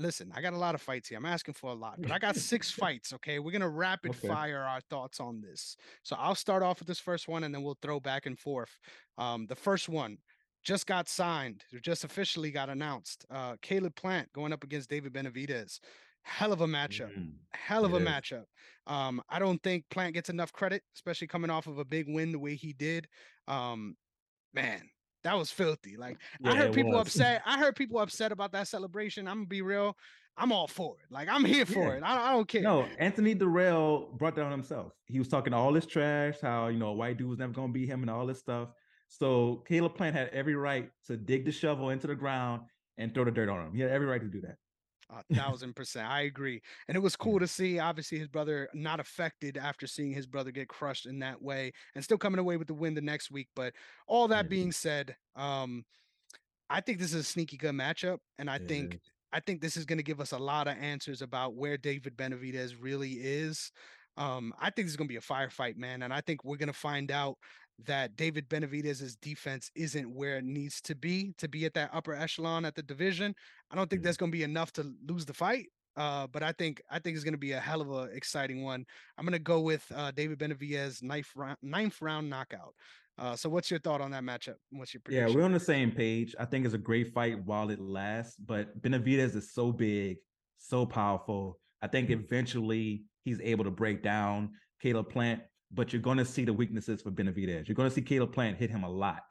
Listen, I got a lot of fights here. I'm asking for a lot, but I got six fights. Okay, we're gonna rapid okay. fire our thoughts on this. So I'll start off with this first one, and then we'll throw back and forth. Um, the first one, just got signed, or just officially got announced. Uh, Caleb Plant going up against David Benavidez. Hell of a matchup. Mm, Hell of a is. matchup. Um, I don't think Plant gets enough credit, especially coming off of a big win the way he did. Um, man, that was filthy. Like yeah, I heard people was. upset. I heard people upset about that celebration. I'm gonna be real. I'm all for it. Like I'm here for yeah. it. I, I, don't care. No, Anthony Dirrell brought that on himself. He was talking all this trash, how you know a white dude was never gonna beat him and all this stuff. So Caleb Plant had every right to dig the shovel into the ground and throw the dirt on him. He had every right to do that. A thousand percent. I agree. And it was cool to see, obviously, his brother not affected after seeing his brother get crushed in that way and still coming away with the win the next week. But all that yeah. being said, um, I think this is a sneaky good matchup. And I yeah. think I think this is going to give us a lot of answers about where David Benavidez really is. Um, I think this is going to be a firefight, man. And I think we're going to find out that David Benavidez's defense isn't where it needs to be to be at that upper echelon at the division. I don't think mm. that's going to be enough to lose the fight. Uh, but I think I think it's going to be a hell of a exciting one. I'm going to go with uh, David Benavidez ninth round ninth round knockout. Uh, so what's your thought on that matchup? What's your prediction? Yeah, we're on the same page. I think it's a great fight while it lasts, but Benavidez is so big, so powerful. I think eventually he's able to break down Caleb Plant but you're going to see the weaknesses for Benavidez. You're going to see Caleb Plant hit him a lot,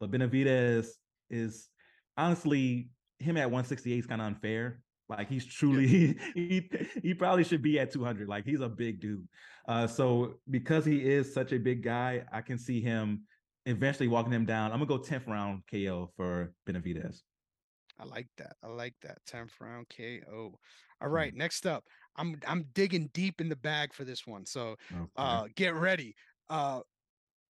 but Benavidez is honestly him at 168 is kind of unfair. Like he's truly he, he probably should be at 200. Like he's a big dude. Uh, so because he is such a big guy, I can see him eventually walking him down. I'm gonna go 10th round KO for Benavidez. I like that. I like that 10th round KO. All right, mm-hmm. next up, I'm I'm digging deep in the bag for this one. So okay. uh get ready. Uh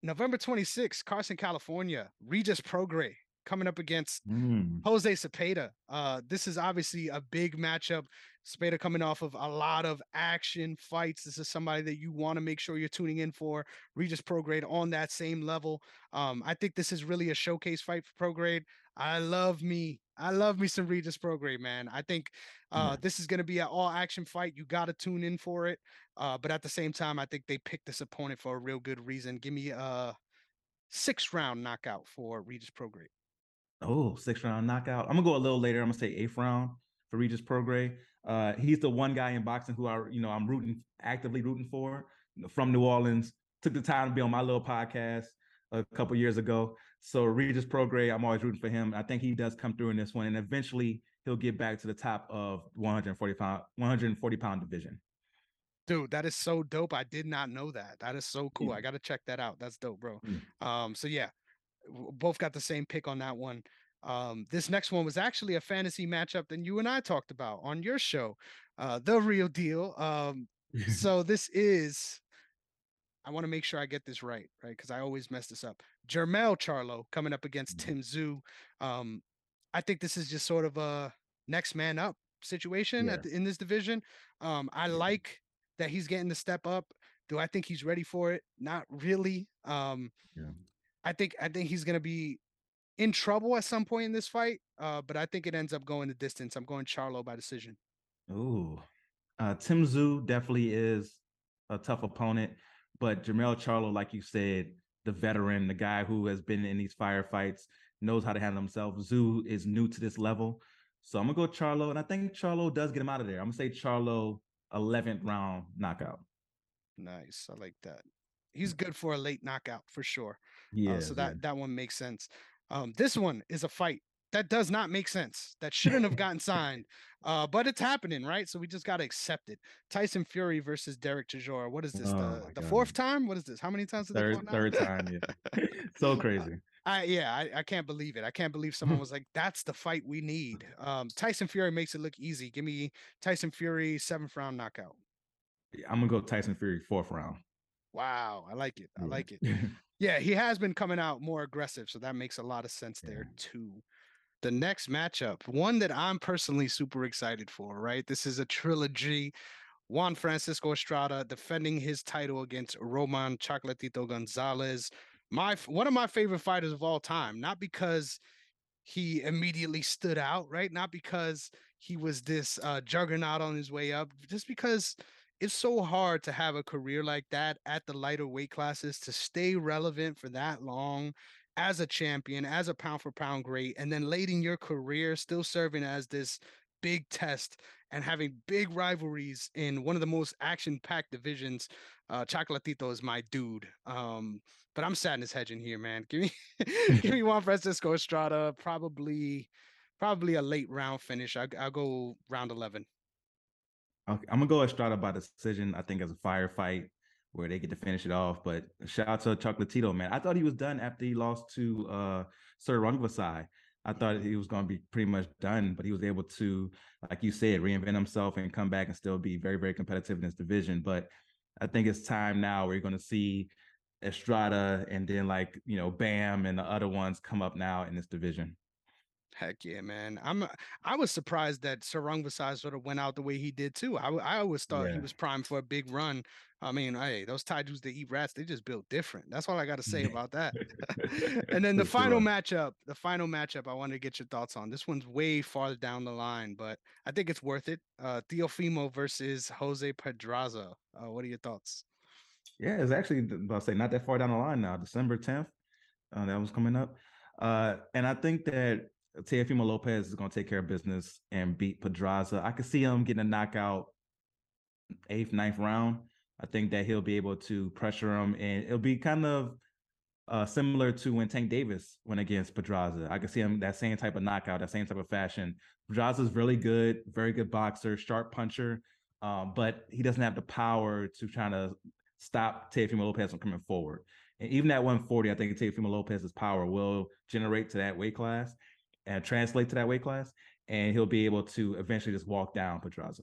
November 26th, Carson, California, Regis Prograis coming up against mm. Jose Zepeda. Uh, this is obviously a big matchup. Zepeda coming off of a lot of action fights. This is somebody that you want to make sure you're tuning in for. Regis Prograis on that same level. Um, I think this is really a showcase fight for Prograis. I love me. I love me some Regis Prograis, man. I think uh, yeah. this is going to be an all action fight. You got to tune in for it. Uh, but at the same time, I think they picked this opponent for a real good reason. Give me a six round knockout for Regis Prograis. Oh, six round knockout. I'm gonna go a little later. I'm gonna say eighth round for Regis Prograis. Uh, he's the one guy in boxing who I, you know, I'm rooting actively rooting for from New Orleans. Took the time to be on my little podcast a couple years ago. So Regis Prograis, I'm always rooting for him. I think he does come through in this one, and eventually he'll get back to the top of 140 pound 140 pound division. Dude, that is so dope. I did not know that. That is so cool. I got to check that out. That's dope, bro. Mm. Um, so yeah, both got the same pick on that one. Um, this next one was actually a fantasy matchup that you and I talked about on your show, uh, the real deal. Um, so this is I want to make sure I get this right, right? Because I always mess this up. Jermell Charlo coming up against mm-hmm. Tim Tszyu. Um, I think this is just sort of a next man up situation yeah. the, in this division. Um, I like that he's getting the step up. Do I think he's ready for it? Not really. Um, yeah. I think I think he's gonna be in trouble at some point in this fight. Uh, but I think it ends up going the distance. I'm going Charlo by decision. Ooh, uh, Tim Tszyu definitely is a tough opponent. But Jermell Charlo, like you said, the veteran, the guy who has been in these firefights, knows how to handle himself. Tszyu is new to this level. So I'm gonna go Charlo, and I think Charlo does get him out of there. I'm gonna say Charlo 11th round knockout. Nice. I like that. He's good for a late knockout for sure. Yeah. Uh, so that yeah. that one makes sense. Um, this one is a fight that does not make sense. That shouldn't have gotten signed. Uh, but it's happening, right? So we just gotta accept it. Tyson Fury versus Derek Chisora. What is this? Oh the, the fourth time? What is this? How many times? Third, third time. Yeah. so crazy. I yeah, I, I can't believe it. I can't believe someone was like, "That's the fight we need." Um, Tyson Fury makes it look easy. Give me Tyson Fury seventh round knockout. I'm gonna go Tyson Fury fourth round. Wow, I like it. I like it. yeah, he has been coming out more aggressive, so that makes a lot of sense yeah. there too. The next matchup, one that I'm personally super excited for, right? This is a trilogy. Juan Francisco Estrada defending his title against Roman Chocolatito Gonzalez my one of my favorite fighters of all time, not because he immediately stood out, right? Not because he was this uh, juggernaut on his way up, just because it's so hard to have a career like that at the lighter weight classes to stay relevant for that long as a champion, as a pound for pound great, and then late in your career, still serving as this big test and having big rivalries in one of the most action packed divisions. Uh, Chocolatito is my dude. Um, but I'm sadness hedging here, man. Give me, give me Juan Francisco Estrada, probably, probably a late round finish. I, I'll go round 11. I'm gonna go Estrada by decision. I think as a firefight where they get to finish it off. But shout out to Chocolatito, man. I thought he was done after he lost to uh Sor Rungvisai. I thought he was going to be pretty much done, but he was able to, like you said, reinvent himself and come back and still be very, very competitive in this division. But I think it's time now where you're going to see Estrada and then like you know Bam and the other ones come up now in this division. Heck yeah, man! I'm I was surprised that Sor Rungvisai sort of went out the way he did too. I I always thought yeah. he was primed for a big run. I mean, hey, those Taijus that eat rats, they just built different. That's all I got to say about that. and then the final matchup, the final matchup, I wanted to get your thoughts on. This one's way farther down the line, but I think it's worth it. Uh, Teofimo versus Jose Pedraza. Uh, what are your thoughts? Yeah, it's actually I'll say not that far down the line now. December 10th, uh, that was coming up. Uh, and I think that Teofimo Lopez is going to take care of business and beat Pedraza. I could see him getting a knockout eighth, ninth round. I think that he'll be able to pressure him, and it'll be kind of uh, similar to when Tank Davis went against Pedraza. I could see him that same type of knockout, that same type of fashion. Pedraza's really good, very good boxer, sharp puncher, um, but he doesn't have the power to try to stop Teofimo Lopez from coming forward. And even at 140, I think Teofimo Lopez's power will generate to that weight class and translate to that weight class, and he'll be able to eventually just walk down Pedraza.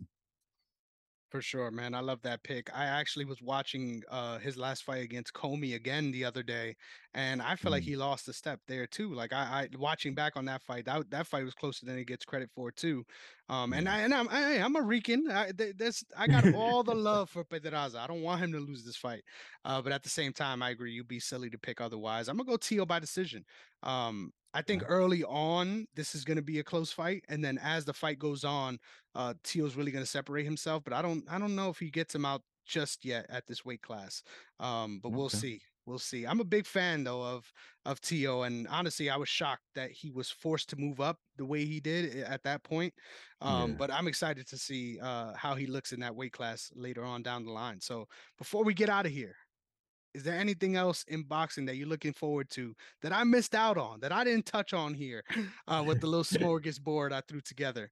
For sure, man. I love that pick. I actually was watching uh his last fight against Comey again the other day, and I feel mm. like he lost a step there too. Like I, I watching back on that fight, that that fight was closer than he gets credit for too. Um, and I and I'm I, am a Rican. I this I got all the love for Pedraza. I don't want him to lose this fight. Uh, but at the same time, I agree. You'd be silly to pick otherwise. I'm gonna go Teo by decision. Um, I think early on this is going to be a close fight, and then as the fight goes on, uh, Teo's really going to separate himself. But I don't, I don't know if he gets him out just yet at this weight class. Um, but okay. we'll see. We'll see. I'm a big fan though of of Teo, and honestly, I was shocked that he was forced to move up the way he did at that point. Um, yeah. But I'm excited to see uh, how he looks in that weight class later on down the line. So before we get out of here, is there anything else in boxing that you're looking forward to that I missed out on that I didn't touch on here uh, with the little smorgasbord I threw together?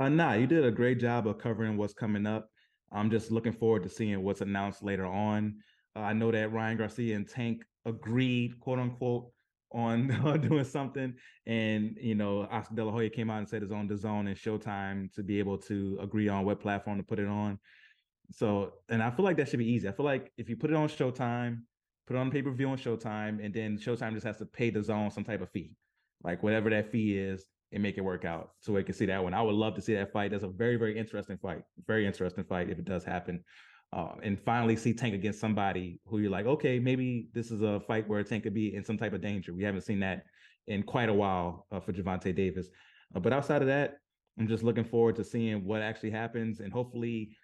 Uh, nah, you did a great job of covering what's coming up. I'm just looking forward to seeing what's announced later on. Uh, I know that Ryan Garcia and Tank agreed, quote unquote, on doing something, and you know, Oscar De La Hoya came out and said it's on DAZN and Showtime to be able to agree on what platform to put it on. So, and I feel like that should be easy. I feel like if you put it on Showtime, put it on pay per view on Showtime, and then Showtime just has to pay DAZN some type of fee, like whatever that fee is, and make it work out so we can see that one. I would love to see that fight. That's a very, very interesting fight. Very interesting fight if it does happen. Uh, and finally see Tank against somebody who you're like, okay, maybe this is a fight where Tank could be in some type of danger. We haven't seen that in quite a while uh, for Gervonta Davis. Uh, but outside of that, I'm just looking forward to seeing what actually happens and hopefully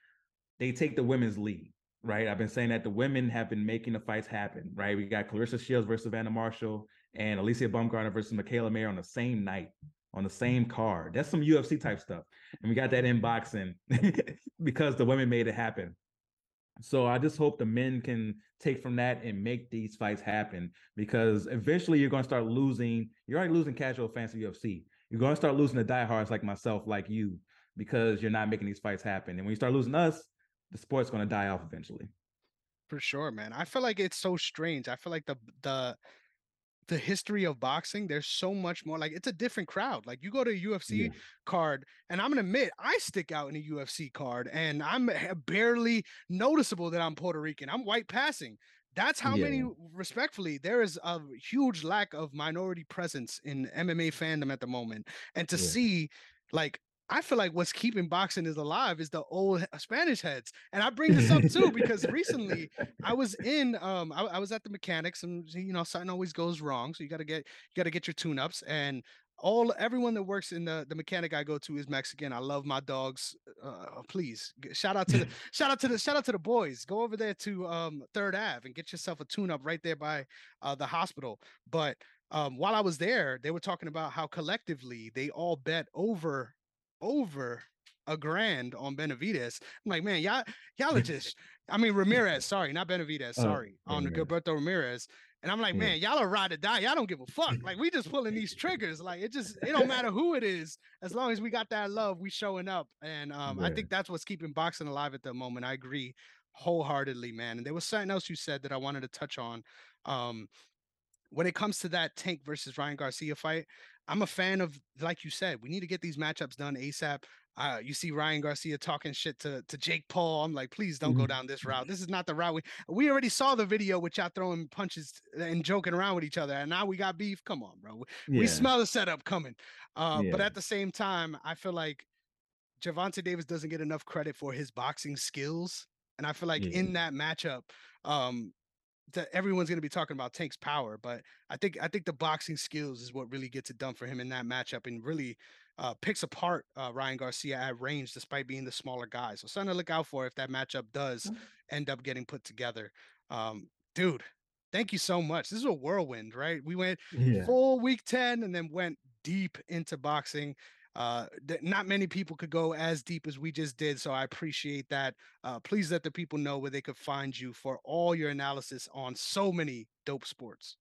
they take the women's lead. right? I've been saying that the women have been making the fights happen, right? We got Claressa Shields versus Savannah Marshall and Alycia Baumgardner versus Mikaela Mayer on the same night, on the same card. That's some UFC type stuff. And we got that in boxing because the women made it happen. So I just hope the men can take from that and make these fights happen because eventually you're going to start losing. You're already losing casual fans of UFC. You're going to start losing the diehards like myself, like you, because you're not making these fights happen. And when you start losing us, the sport's going to die off eventually. For sure, man. I feel like it's so strange. I feel like the the the history of boxing, there's so much more. Like it's a different crowd. Like you go to a UFC yeah. card, and I'm gonna admit, I stick out in a UFC card, and I'm barely noticeable that I'm Puerto Rican. I'm white passing. That's how yeah. many, respectfully, there is a huge lack of minority presence in MMA fandom at the moment. And to yeah. see like I feel like what's keeping boxing is alive is the old Spanish heads. And I bring this up too because recently I was in um I, I, was at the mechanics and you know something always goes wrong. So you gotta get you gotta get your tune-ups and all everyone that works in the the mechanic I go to is Mexican. I love my dogs. Uh, please shout out to the shout out to the shout out to the boys. Go over there to um Third Ave and get yourself a tune up right there by uh, the hospital. But um, while I was there, they were talking about how collectively they all bet over over a grand on Benavidez. I'm like, man, y'all, y'all are just, I mean, Ramirez, sorry, not Benavidez, oh, sorry, oh, on Ramirez. Gilberto Ramirez. And I'm like, yeah. man, y'all are ride or die. Y'all don't give a fuck. Like we just pulling these triggers. Like it just, it don't matter who it is. As long as we got that love, we showing up. And um, yeah. I think that's what's keeping boxing alive at the moment. I agree wholeheartedly, man. And there was something else you said that I wanted to touch on. Um, when it comes to that Tank versus Ryan Garcia fight, I'm a fan of, like you said, we need to get these matchups done ASAP. Uh, you see Ryan Garcia talking shit to, to Jake Paul. I'm like, please don't mm-hmm. go down this route. This is not the route. We, we already saw the video with y'all throwing punches and joking around with each other. And now we got beef. Come on, bro. We, yeah. we smell the setup coming. Uh, yeah. But at the same time, I feel like Gervonta Davis doesn't get enough credit for his boxing skills. And I feel like yeah. in that matchup, um, that everyone's going to be talking about Tank's power, but I think I think the boxing skills is what really gets it done for him in that matchup, and really uh, picks apart uh, Ryan Garcia at range, despite being the smaller guy. So something to look out for if that matchup does mm-hmm. end up getting put together. Um, dude, thank you so much. This is a whirlwind, right? We went yeah. full week ten and then went deep into boxing uh th- not many people could go as deep as we just did so i appreciate that uh please let the people know where they could find you for all your analysis on so many dope sports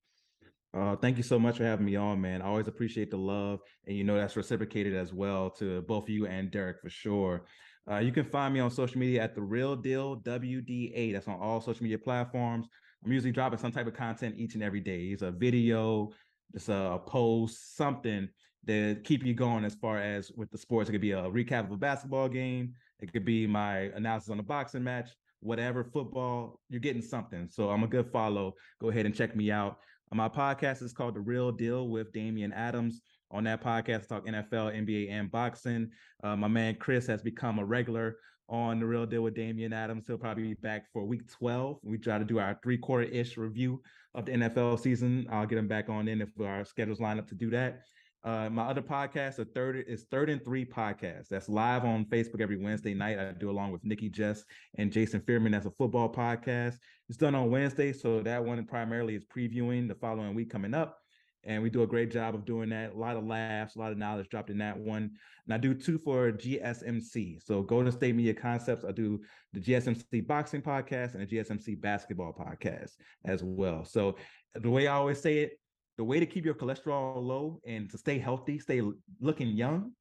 uh, thank you so much for having me on, man. I always appreciate the love, and you know that's reciprocated as well to both you and Derek for sure. Uh, you can find me on social media at the Real Deal WDA. That's on all social media platforms. I'm usually dropping some type of content each and every day. It's a video, a, a post, something that keep you going as far as with the sports. It could be a recap of a basketball game. It could be my analysis on a boxing match, whatever, football. You're getting something. So I'm a good follow. Go ahead and check me out. My podcast is called The Real Deal with Damian Adams. On that podcast, talk NFL, NBA, and boxing. Uh, my man Chris has become a regular on The Real Deal with Damian Adams. He'll probably be back for week 12. We try to do our three quarter ish review of the NFL season. I'll get him back on in if our schedules line up to do that. Uh, my other podcast, a third is Third and Three podcast. That's live on Facebook every Wednesday night. I do along with Nikki Jess and Jason Fearman. That's a football podcast. It's done on Wednesday, so that one primarily is previewing the following week coming up. And we do a great job of doing that. A lot of laughs, a lot of knowledge dropped in that one. And I do two for GSMC. So Golden State Media Concepts. I do the GSMC boxing podcast and the GSMC basketball podcast as well. So the way I always say it, the way to keep your cholesterol low and to stay healthy, stay looking young,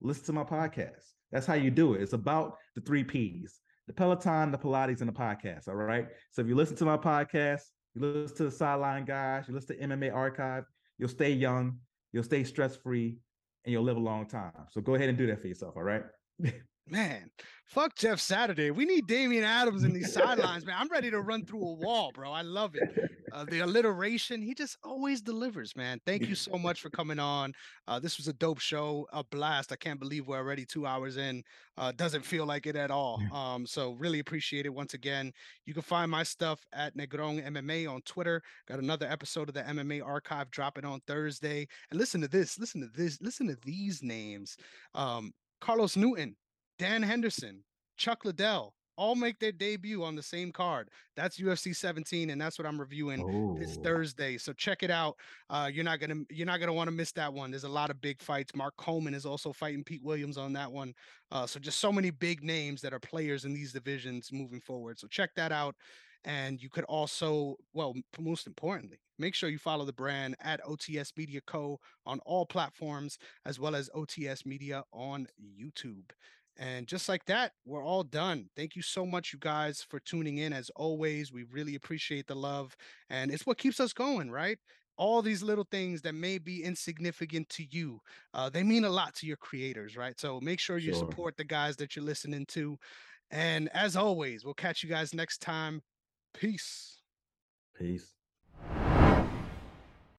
listen to my podcast. That's how you do it. It's about the three P's the Peloton, the Pilates, and the podcast. All right. So if you listen to my podcast, you listen to the sideline guys, you listen to MMA archive, you'll stay young, you'll stay stress free, and you'll live a long time. So go ahead and do that for yourself. All right. Man, fuck Jeff Saturday. We need Damian Adams in these sidelines, man. I'm ready to run through a wall, bro. I love it. Uh, the alliteration, he just always delivers, man. Thank you so much for coming on. Uh, this was a dope show, a blast. I can't believe we're already two hours in. Uh, doesn't feel like it at all. Um, so really appreciate it once again. You can find my stuff at Negron MMA on Twitter. Got another episode of the MMA archive dropping on Thursday. And listen to this. Listen to this. Listen to these names. Um, Carlos Newton Dan Henderson, Chuck Liddell, all make their debut on the same card. That's UFC 17, and that's what I'm reviewing oh. this Thursday. So check it out. Uh, you're not gonna you're not gonna want to miss that one. There's a lot of big fights. Mark Coleman is also fighting Pete Williams on that one. Uh, so just so many big names that are players in these divisions moving forward. So check that out. And you could also, well, most importantly, make sure you follow the brand at OTS Media Co. on all platforms, as well as OTS Media on YouTube. And just like that, we're all done. Thank you so much, you guys, for tuning in. As always, we really appreciate the love. And it's what keeps us going, right? All these little things that may be insignificant to you, uh, they mean a lot to your creators, right? So make sure you sure. support the guys that you're listening to. And as always, we'll catch you guys next time. Peace. Peace.